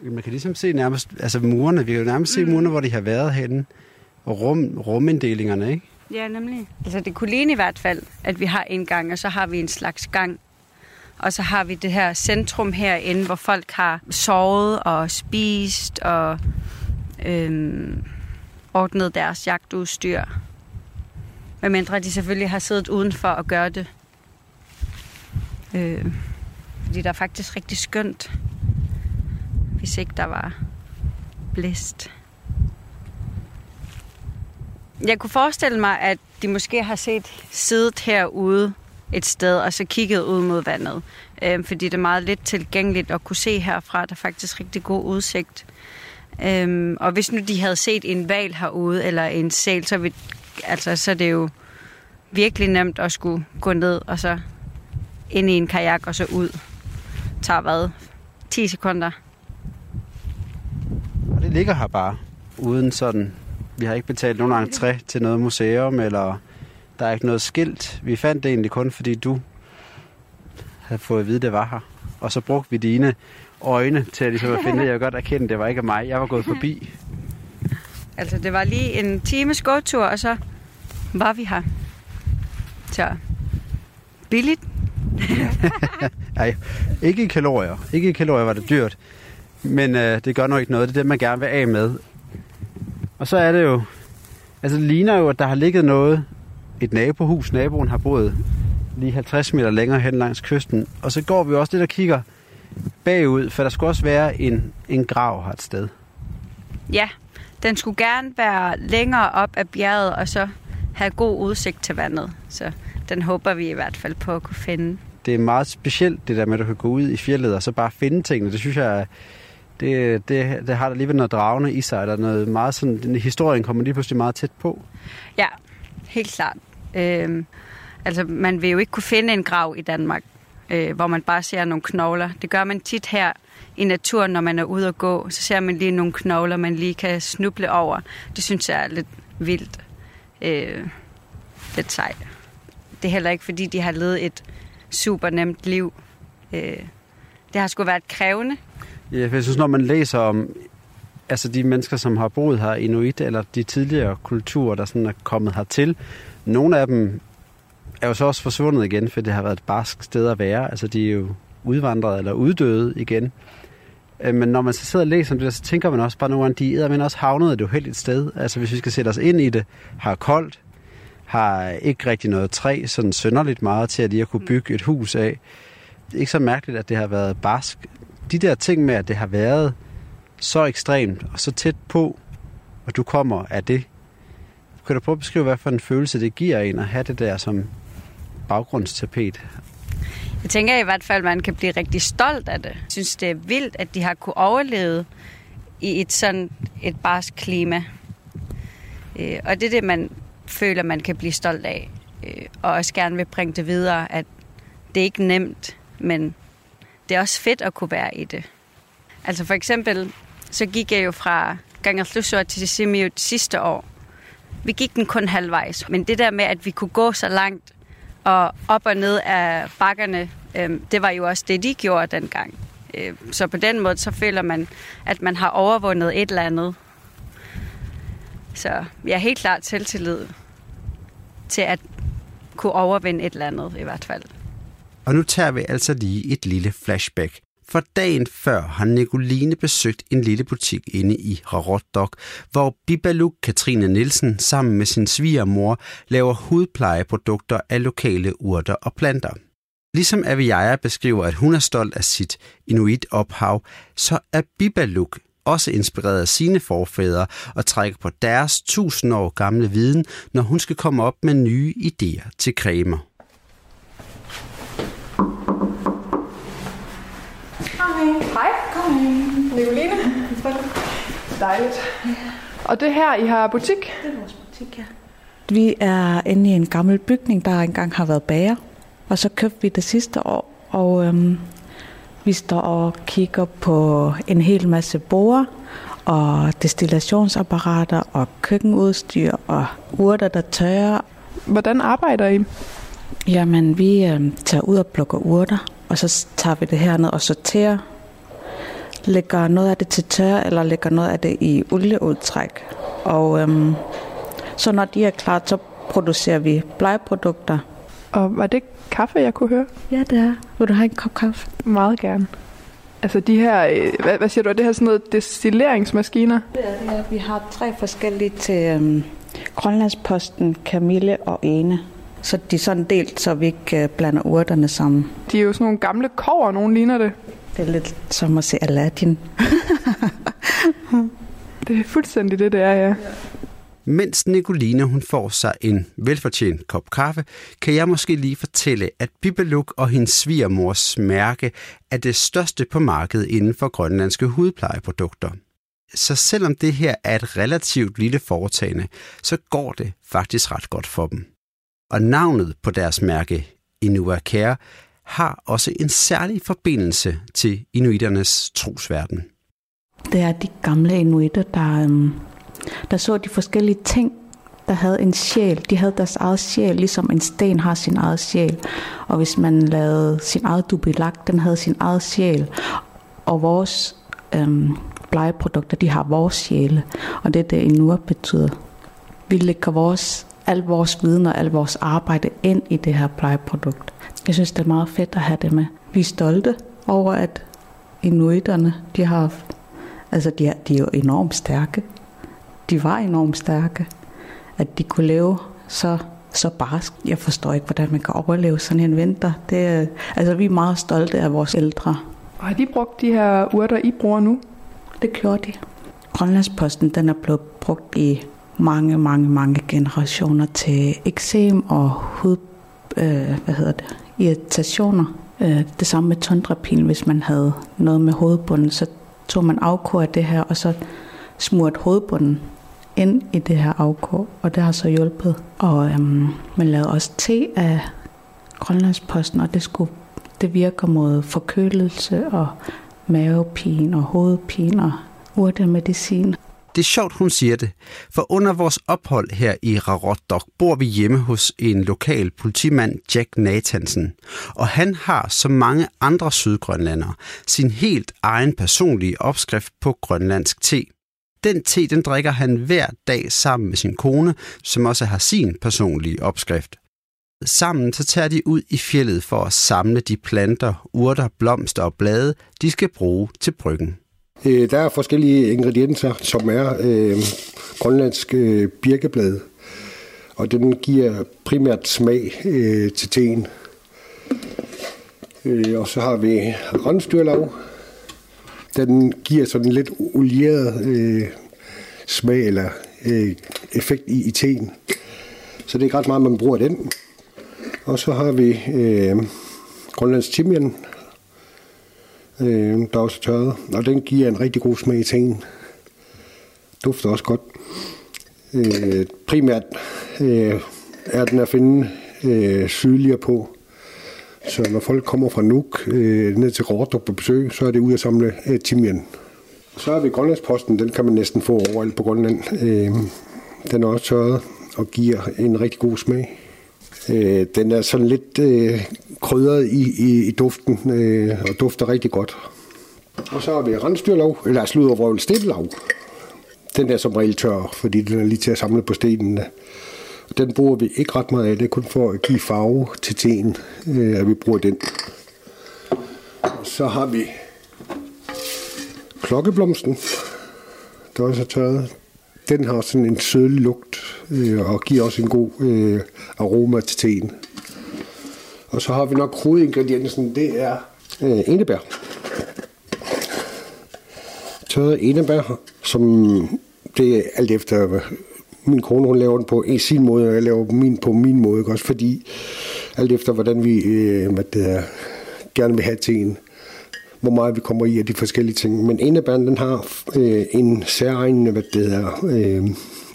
Man kan ligesom se nærmest, altså murene, vi kan jo nærmest se murene, hvor de har været henne, og rum, ruminddelingerne, ikke? Ja, nemlig. Altså det kunne ligne i hvert fald, at vi har en gang, og så har vi en slags gang. Og så har vi det her centrum herinde, hvor folk har sovet og spist og øhm, ordnet deres jagtudstyr. Medmindre de selvfølgelig har siddet udenfor og gør det. Øh, fordi der er faktisk rigtig skønt, hvis ikke der var blæst. Jeg kunne forestille mig, at de måske har set siddet herude et sted, og så kigget ud mod vandet. Øh, fordi det er meget lidt tilgængeligt at kunne se herfra. Der er faktisk rigtig god udsigt. Øh, og hvis nu de havde set en val herude, eller en sæl, så, vil, altså, så er det jo virkelig nemt at skulle gå ned, og så ind i en kajak, og så ud. Det tager hvad? 10 sekunder. Og det ligger her bare, uden sådan... Vi har ikke betalt nogen entré til noget museum, eller der er ikke noget skilt. Vi fandt det egentlig kun, fordi du havde fået at vide, det var her. Og så brugte vi dine øjne til at, ligesom at finde det. Jeg godt erkende, det var ikke mig. Jeg var gået forbi. Altså, det var lige en times gåtur, og så var vi her. Så billigt. Nej, ikke i kalorier. Ikke i kalorier var det dyrt. Men øh, det gør nok ikke noget. Det er det, man gerne vil af med. Og så er det jo... Altså, det ligner jo, at der har ligget noget... Et nabohus. Naboen har boet lige 50 meter længere hen langs kysten. Og så går vi også lidt og kigger bagud, for der skulle også være en, en grav her et sted. Ja, den skulle gerne være længere op af bjerget, og så have god udsigt til vandet. Så den håber vi i hvert fald på at kunne finde. Det er meget specielt, det der med, at du kan gå ud i fjellet og så bare finde tingene. Det synes jeg, det, det, det har der alligevel noget dragende i sig. Der er noget meget sådan, den historien kommer lige pludselig meget tæt på. Ja, helt klart. Øhm, altså, man vil jo ikke kunne finde en grav i Danmark, øh, hvor man bare ser nogle knogler. Det gør man tit her i naturen, når man er ude at gå. Så ser man lige nogle knogler, man lige kan snuble over. Det synes jeg er lidt vildt. Øh, lidt sejt. Det er heller ikke, fordi de har levet et super nemt liv. Øh, det har sgu været krævende. Ja, jeg synes, når man læser om altså de mennesker, som har boet her, inuit, eller de tidligere kulturer, der sådan er kommet hertil, nogle af dem er jo så også forsvundet igen, for det har været et barsk sted at være. Altså, de er jo udvandret eller uddøde igen. Øh, Men når man så sidder og læser om det, så tænker man også bare nogle gange, de er men også havnet et uheldigt sted. Altså, hvis vi skal sætte os ind i det, har koldt, har ikke rigtig noget træ, sådan sønderligt meget til at lige at kunne bygge et hus af. Det er ikke så mærkeligt, at det har været barsk. De der ting med, at det har været så ekstremt og så tæt på, og du kommer af det. Kan du prøve at beskrive, hvad for en følelse det giver en at have det der som baggrundstapet? Jeg tænker i hvert fald, at man kan blive rigtig stolt af det. Jeg synes, det er vildt, at de har kunne overleve i et sådan et barsk klima. Øh, og det er det, man føler, man kan blive stolt af. Øh, og også gerne vil bringe det videre, at det er ikke nemt, men det er også fedt at kunne være i det. Altså for eksempel, så gik jeg jo fra Gangerflusor til Simiut sidste år. Vi gik den kun halvvejs, men det der med, at vi kunne gå så langt og op og ned af bakkerne, øh, det var jo også det, de gjorde dengang. Øh, så på den måde, så føler man, at man har overvundet et eller andet. Så jeg er helt klart selvtillid til at kunne overvinde et eller andet i hvert fald. Og nu tager vi altså lige et lille flashback. For dagen før har Nicoline besøgt en lille butik inde i Rarotdok, hvor Bibaluk Katrine Nielsen sammen med sin svigermor laver hudplejeprodukter af lokale urter og planter. Ligesom Aviaja beskriver, at hun er stolt af sit inuit-ophav, så er Bibaluk også inspireret af sine forfædre og trækker på deres tusind år gamle viden, når hun skal komme op med nye idéer til cremer. Hej. Hej. Kom ind. Nicoline. Dejligt. Og det her, I har butik? Det er vores butik, ja. Vi er inde i en gammel bygning, der engang har været bager. Og så købte vi det sidste år, og øhm, vi står og kigger på en hel masse borer og destillationsapparater og køkkenudstyr og urter, der tørrer. Hvordan arbejder I? Jamen, vi øhm, tager ud og plukker urter, og så tager vi det herned og sorterer. Lægger noget af det til tørre, eller lægger noget af det i olieudtræk. Og øhm, så når de er klar, så producerer vi blegeprodukter. Og var det kaffe, jeg kunne høre? Ja, det er. Vil du have en kop kaffe? Meget gerne. Altså de her, øh, hvad, hvad siger du, er det her sådan noget destilleringsmaskiner? Det er det, ja. Vi har tre forskellige til øhm, Grønlandsposten, Camille og Ene. Så de er sådan delt, så vi ikke øh, blander urterne sammen. De er jo sådan nogle gamle kover, nogen ligner det. Det er lidt som at se Aladdin. det er fuldstændig det, det er, ja. Mens Nicoline hun får sig en velfortjent kop kaffe, kan jeg måske lige fortælle, at Bibeluk og hendes svigermors mærke er det største på markedet inden for grønlandske hudplejeprodukter. Så selvom det her er et relativt lille foretagende, så går det faktisk ret godt for dem. Og navnet på deres mærke, Inuakere, har også en særlig forbindelse til inuiternes trosverden. Det er de gamle inuiter, der, øhm, der så de forskellige ting, der havde en sjæl. De havde deres eget sjæl, ligesom en sten har sin eget sjæl. Og hvis man lavede sin eget dubilak, den havde sin eget sjæl. Og vores øhm, blegeprodukter, de har vores sjæle. Og det er det, Inuit betyder. Vi lægger vores, al vores viden og al vores arbejde ind i det her plejeprodukt. Jeg synes, det er meget fedt at have det med. Vi er stolte over, at inuiterne, de har, altså de er, de er jo enormt stærke. De var enormt stærke. At de kunne leve så, så barsk. Jeg forstår ikke, hvordan man kan overleve sådan en vinter. Det er, altså, vi er meget stolte af vores ældre. Og har de brugt de her urter, I bruger nu? Det gjorde de. Grønlandsposten, den er blevet brugt i mange, mange, mange generationer til eksem og hud, øh, hvad hedder det, irritationer. Øh, det samme med tundrapin, hvis man havde noget med hovedbunden, så tog man afkår af det her, og så smurt hovedbunden ind i det her afkår, og det har så hjulpet. Og øhm, man lavede også te af Grønlandsposten, og det, skulle, det virker mod forkølelse og mavepine og hovedpine og urtemedicin. Det er sjovt, hun siger det, for under vores ophold her i Rarotdok bor vi hjemme hos en lokal politimand, Jack Nathansen. Og han har, som mange andre sydgrønlandere, sin helt egen personlige opskrift på grønlandsk te. Den te, den drikker han hver dag sammen med sin kone, som også har sin personlige opskrift. Sammen så tager de ud i fjellet for at samle de planter, urter, blomster og blade, de skal bruge til bryggen. Øh, der er forskellige ingredienser, som er øh, grønlandsk øh, birkeblad, og den giver primært smag øh, til teen. Øh, og så har vi rensdyrlav. Den giver sådan lidt olieret øh, smag eller øh, effekt i, i teen. Så det er ikke ret meget, man bruger den. Og så har vi øh, grønlandsk timian, øh, der er også tørret. Og den giver en rigtig god smag i tingen. Dufter også godt. Øh, primært øh, er den at finde øh, sydligere på. Så når folk kommer fra Nuuk øh, ned til Rådrup på besøg, så er det ud at samle øh, timian. Så har vi Grønlandsposten, den kan man næsten få overalt på Grønland. Øh, den er også tørret og giver en rigtig god smag. Øh, den er sådan lidt øh, krydret i, i, i duften øh, og dufter rigtig godt. Og så har vi rensdyrlov, eller sludervrøvel stedlav. Den er som regel tør, fordi den er lige til at samle på stenene. Den bruger vi ikke ret meget af. Det er kun for at give farve til teen, øh, at vi bruger den. Og Så har vi klokkeblomsten, der også er tørret. Den har sådan en sødlig lugt øh, og giver også en god øh, aroma til teen. Og så har vi nok hovedingrediensen, det er øh, enebær. Tørret enebær, som det er alt efter, min kone hun laver den på sin måde, og jeg laver min på min måde, ikke? også fordi alt efter, hvordan vi øh, hvad det er, gerne vil have teen. hvor meget vi kommer i af de forskellige ting. Men enebæren, den har øh, en særegen hvad det er, øh,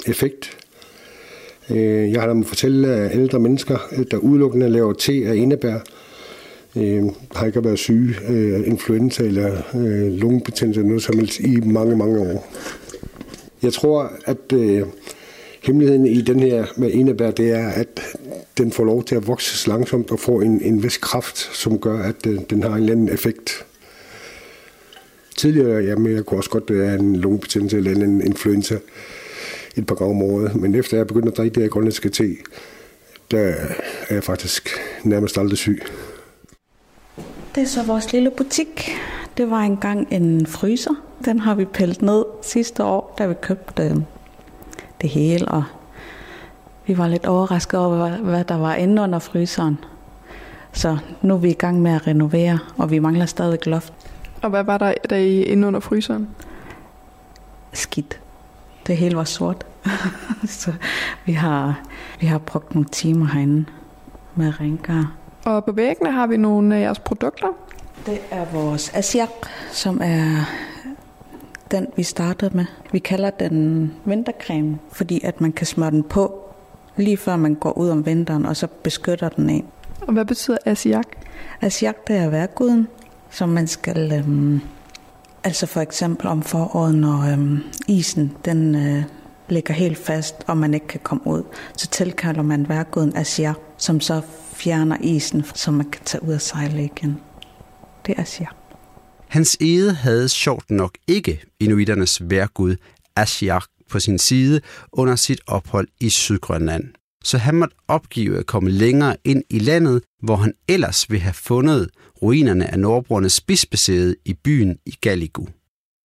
effekt. Øh, jeg har da fortælle at ældre mennesker, øh, der udelukkende laver te af indebær, øh, har ikke været syge øh, influenza eller øh, lungebetændelse noget som helst i mange, mange år. Jeg tror, at øh, hemmeligheden i den her med enebær, det er, at den får lov til at vokse langsomt og få en, en vis kraft, som gør, at øh, den har en eller anden effekt. Tidligere, jamen, jeg kunne også godt have en lungebetændelse eller en influenza et par gange om året, men efter jeg begyndte at drikke det her grønlandske te, der er jeg faktisk nærmest aldrig syg. Det er så vores lille butik. Det var engang en fryser. Den har vi pillet ned sidste år, da vi købte det hele, og vi var lidt overrasket over, hvad der var inde under fryseren. Så nu er vi i gang med at renovere, og vi mangler stadig loft. Og hvad var der, der inde under fryseren? Skidt. Det hele var sort. så vi har, vi har brugt nogle timer herinde med rengøring. Og på væggene har vi nogle af jeres produkter. Det er vores asiak, som er den, vi startede med. Vi kalder den vintercreme, fordi at man kan smøre den på lige før man går ud om vinteren, og så beskytter den en. Og hvad betyder asiak? Asiak, det er værguden, som man skal... Øhm, altså for eksempel om foråret, når øhm, isen den øh, ligger helt fast, og man ikke kan komme ud, så tilkalder man værguden asiak, som så fjerner isen, så man kan tage ud og sejle igen. Det er asiak. Hans Ede havde sjovt nok ikke inuiternes værgud Ashiak på sin side under sit ophold i Sydgrønland. Så han måtte opgive at komme længere ind i landet, hvor han ellers ville have fundet ruinerne af nordbrornes spidsbesæde i byen i Galigu.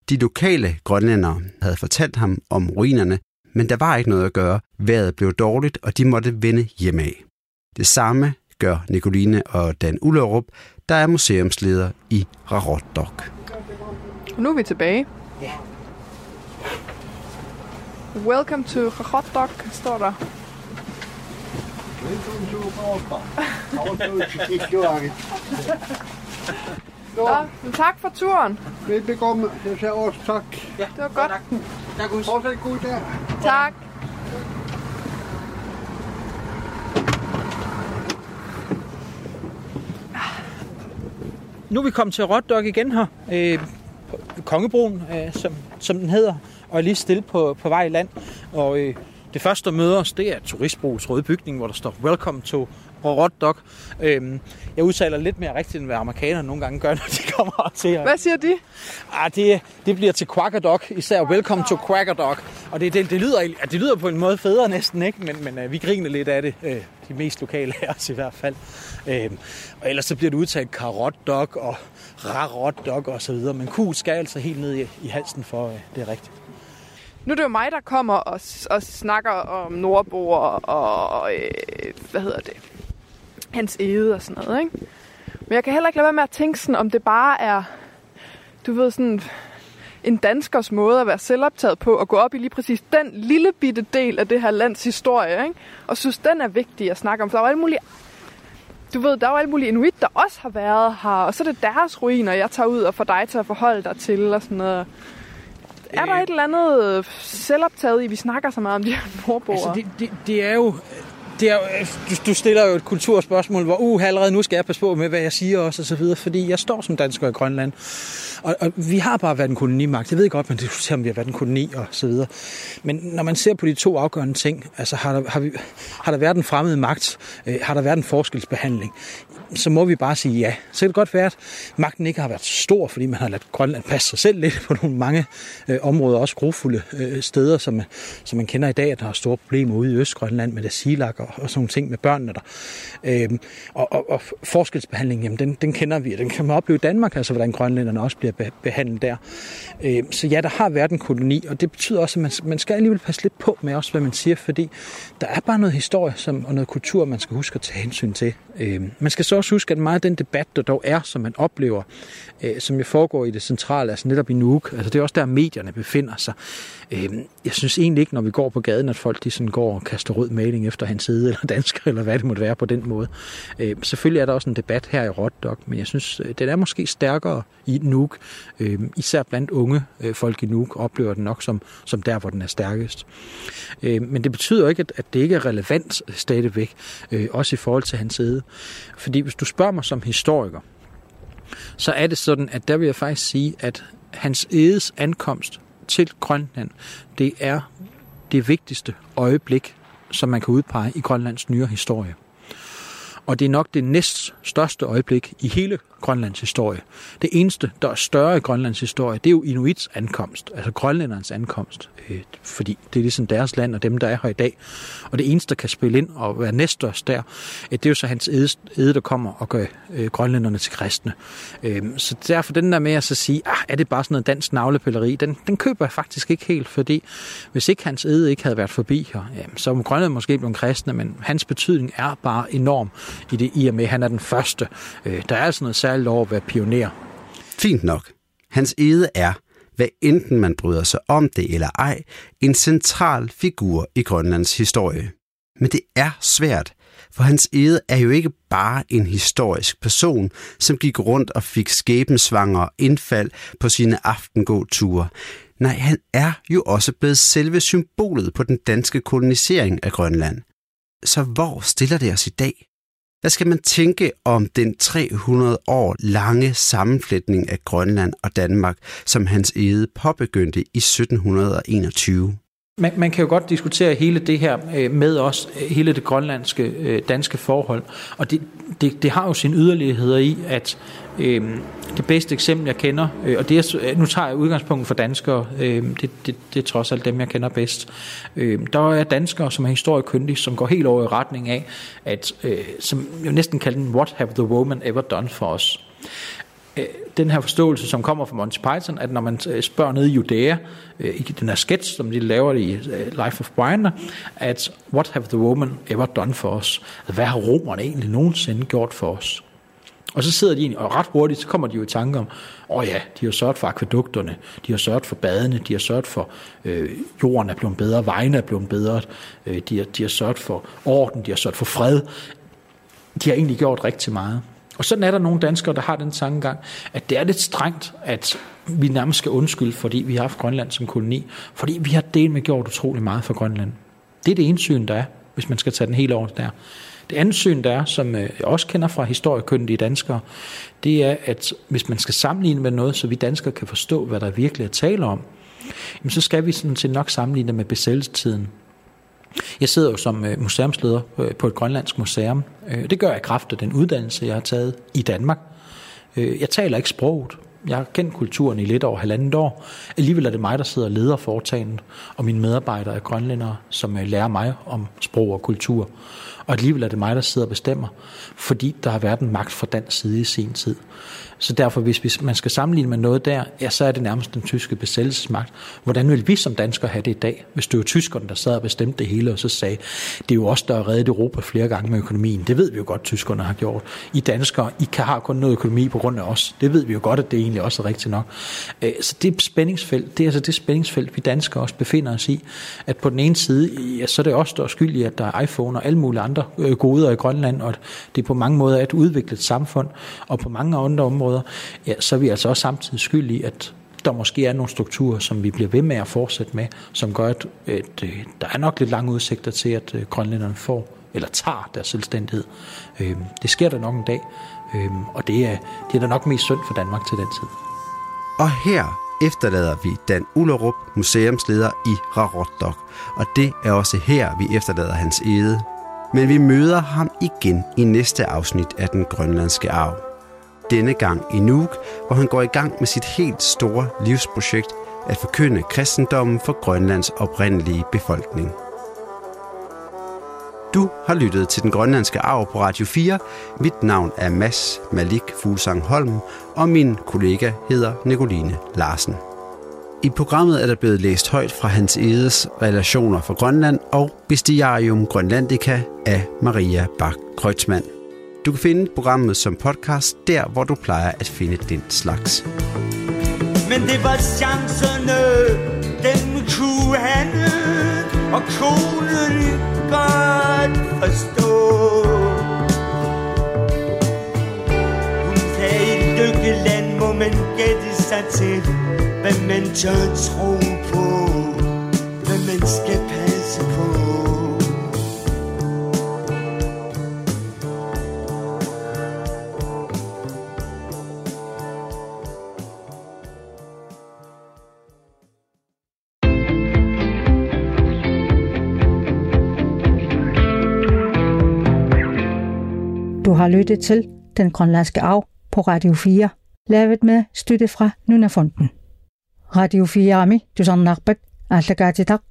De lokale grønlændere havde fortalt ham om ruinerne, men der var ikke noget at gøre. Vejret blev dårligt, og de måtte vende hjemad. Det samme gør Nicoline og Dan Ullerup, der er museumsleder i Rarotdok. Nu er vi tilbage. Ja. Welcome to Rarotdok, står der. Velkommen til Rarotdok. Nå, men tak for turen. Velbekomme. Jeg siger også tak. Ja, det var godt. Tak, Gus. Fortsæt god dag. Tak. Nu er vi kommet til Rotdok igen her. Øh, Kongebroen, øh, som, som den hedder, og er lige stille på, på vej i land. Og øh, det første, der møder os, det er Turistbrugs røde bygning, hvor der står Welcome to Rotdok. Øh, jeg udtaler lidt mere rigtigt, end hvad amerikanerne nogle gange gør, når de kommer til her. Hvad siger de? Ah, det, det bliver til Quackerdok, især Welcome to Quackerdok. Og det, det, det, lyder, ja, det lyder på en måde federe næsten, ikke? men, men uh, vi griner lidt af det. Uh, de mest lokale af os i hvert fald. Uh, og ellers så bliver det udtalt karotdok og rarotdok og så videre. Men Q skal altså helt ned i, i halsen for, uh, det er rigtigt. Nu er det jo mig, der kommer og, og snakker om Nordboer og, øh, hvad hedder det, hans ede og sådan noget, ikke? Men jeg kan heller ikke lade være med at tænke sådan, om det bare er, du ved, sådan en danskers måde at være selvoptaget på, og gå op i lige præcis den lille bitte del af det her lands historie, ikke? og synes, den er vigtig at snakke om. For der er jo alle mulige du ved, der er jo alle mulige inuit, der også har været her, og så er det deres ruiner, jeg tager ud og får dig til at forholde dig til, og sådan noget. Er der et eller andet selvoptaget i, vi snakker så meget om de her nordboere? Altså, det, det, det er jo det er, øh, du, du stiller jo et kulturspørgsmål, hvor uh, allerede nu skal jeg passe på med, hvad jeg siger også, og så videre, fordi jeg står som dansker i Grønland. Og, og vi har bare været en kolonimagt. Jeg ved godt, man diskuterer, om vi har været en koloni og så videre. Men når man ser på de to afgørende ting, altså har der, har vi, har der været en fremmed magt? Øh, har der været en forskelsbehandling? så må vi bare sige ja. Så kan det godt være, at magten ikke har været stor, fordi man har ladt Grønland passe sig selv lidt på nogle mange øh, områder, også grofulde øh, steder, som, som man kender i dag, at der er store problemer ude i Østgrønland med det silak og, og sådan nogle ting med børnene der. Øhm, og, og, og forskelsbehandling, jamen, den, den kender vi, den kan man opleve i Danmark, altså hvordan grønlænderne også bliver behandlet der. Øhm, så ja, der har været en koloni, og det betyder også, at man, man skal alligevel passe lidt på med også, hvad man siger, fordi der er bare noget historie som, og noget kultur, man skal huske at tage hensyn til. Øhm, man skal så også huske, at meget af den debat, der dog er, som man oplever, øh, som jo foregår i det centrale, altså netop i Nuuk, altså det er også der, medierne befinder sig. Øh, jeg synes egentlig ikke, når vi går på gaden, at folk de sådan går og kaster rød maling efter hans side, eller dansker, eller hvad det måtte være på den måde. Øh, selvfølgelig er der også en debat her i Rotterdok, men jeg synes, øh, den er måske stærkere i Nuuk. Øhm, især blandt unge øh, folk i Nuuk oplever den nok som, som der, hvor den er stærkest. Øh, men det betyder ikke, at, at det ikke er relevant øh, stadigvæk, øh, også i forhold til hans side. Fordi hvis du spørger mig som historiker, så er det sådan, at der vil jeg faktisk sige, at hans edes ankomst til Grønland, det er det vigtigste øjeblik, som man kan udpege i Grønlands nyere historie. Og det er nok det næst største øjeblik i hele Grønlands historie. Det eneste, der er større i Grønlands historie, det er jo Inuits ankomst, altså grønlændernes ankomst, øh, fordi det er ligesom deres land og dem, der er her i dag. Og det eneste, der kan spille ind og være næststørst der, øh, det er jo så hans æde, der kommer og gør øh, grønlænderne til kristne. Øhm, så derfor den der med at så sige, ah, er det bare sådan noget dansk navlepilleri, den, den køber jeg faktisk ikke helt, fordi hvis ikke hans æde ikke havde været forbi her, så var Grønland måske blevet kristne, men hans betydning er bare enorm i det i og med, at han er den første. Øh, der er altså noget særligt over at være pioner. Fint nok. Hans ede er, hvad enten man bryder sig om det eller ej, en central figur i Grønlands historie. Men det er svært, for hans ede er jo ikke bare en historisk person, som gik rundt og fik skæbensvanger indfald på sine aftengåture. Nej, han er jo også blevet selve symbolet på den danske kolonisering af Grønland. Så hvor stiller det os i dag? Hvad skal man tænke om den 300 år lange sammenflætning af Grønland og Danmark, som hans ede påbegyndte i 1721? Man, man kan jo godt diskutere hele det her øh, med os, øh, hele det grønlandske øh, danske forhold, og det, det, det har jo sin yderligheder i, at øh, det bedste eksempel, jeg kender, øh, og det er, øh, nu tager jeg udgangspunkt for danskere, øh, det, det, det er trods alt dem, jeg kender bedst. Øh, der er danskere, som er historiekyndige, som går helt over i retning af, at, øh, som jo næsten kalder den, what have the woman ever done for us? Øh, den her forståelse, som kommer fra Monty Python, at når man øh, spørger nede i Judæa, øh, i den her sketch, som de laver i Life of Brian, at what have the woman ever done for us? Altså, hvad har romerne egentlig nogensinde gjort for os? Og så sidder de egentlig, og ret hurtigt, så kommer de jo i tanke om, åh oh ja, de har sørget for akvedukterne, de har sørget for badene, de har sørget for, øh, jorden er blevet bedre, vejene er blevet bedre, øh, de, har, de har sørget for orden, de har sørget for fred. De har egentlig gjort rigtig meget. Og sådan er der nogle danskere, der har den tankegang, at det er lidt strengt, at vi nærmest skal undskylde, fordi vi har haft Grønland som koloni, fordi vi har delt med gjort utrolig meget for Grønland. Det er det ene syn, der er, hvis man skal tage den hele over der. Det andet syn, der er, som øh, jeg også kender fra historiekyndige danskere, det er, at hvis man skal sammenligne med noget, så vi danskere kan forstå, hvad der virkelig er tale om, så skal vi sådan set nok sammenligne det med besættelsestiden. Jeg sidder jo som øh, museumsleder øh, på et grønlandsk museum. Øh, det gør jeg kraft af den uddannelse, jeg har taget i Danmark. Jeg taler ikke sproget. Jeg har kendt kulturen i lidt over halvandet år. Alligevel er det mig, der sidder og leder foretagendet, og mine medarbejdere er grønlændere, som lærer mig om sprog og kultur. Og alligevel er det mig, der sidder og bestemmer, fordi der har været en magt fra dansk side i sin tid. Så derfor, hvis man skal sammenligne med noget der, ja, så er det nærmest den tyske besættelsesmagt. Hvordan vil vi som danskere have det i dag, hvis det var tyskerne, der sad og bestemte det hele, og så sagde, det er jo også der har reddet Europa flere gange med økonomien. Det ved vi jo godt, tyskerne har gjort. I danskere, I kan have kun noget økonomi på grund af os. Det ved vi jo godt, at det egentlig også er rigtigt nok. Så det spændingsfelt, det er altså det spændingsfelt, vi danskere også befinder os i. At på den ene side, ja, så er det også der er skyld i, at der er iPhone og alle mulige andre øh, goder i Grønland, og det er på mange måder et udviklet samfund, og på mange andre områder områder, ja, så er vi altså også samtidig skyld i, at der måske er nogle strukturer, som vi bliver ved med at fortsætte med, som gør, at, at, øh, der er nok lidt lange udsigter til, at øh, grønlænderne får eller tager deres selvstændighed. Øhm, det sker der nok en dag, øhm, og det er, det er da nok mest synd for Danmark til den tid. Og her efterlader vi Dan Ullerup, museumsleder i Rarotdok, og det er også her, vi efterlader hans ede. Men vi møder ham igen i næste afsnit af Den Grønlandske Arv denne gang i Nuuk, hvor han går i gang med sit helt store livsprojekt at forkynde kristendommen for Grønlands oprindelige befolkning. Du har lyttet til Den Grønlandske Arv på Radio 4. Mit navn er Mads Malik Fuglsang Holm, og min kollega hedder Nicoline Larsen. I programmet er der blevet læst højt fra Hans Edes relationer for Grønland og Bestiarium Grønlandica af Maria Bak Kreutzmann. Du kan finde programmet som podcast der, hvor du plejer at finde den slags. Men det var chancerne, dem kunne han, og konen godt forstå. Hun sagde i lykkeland må man gætte sig til, hvad man tør tro på, hvad man skal passe Du har lyttet til Den Grønlandske Arv på Radio 4, lavet med støtte fra Nunafonden. Radio 4 Ami, du sådan nakbet,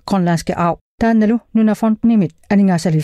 Grønlandske Arv, der er Nunafonden i mit, aningasali.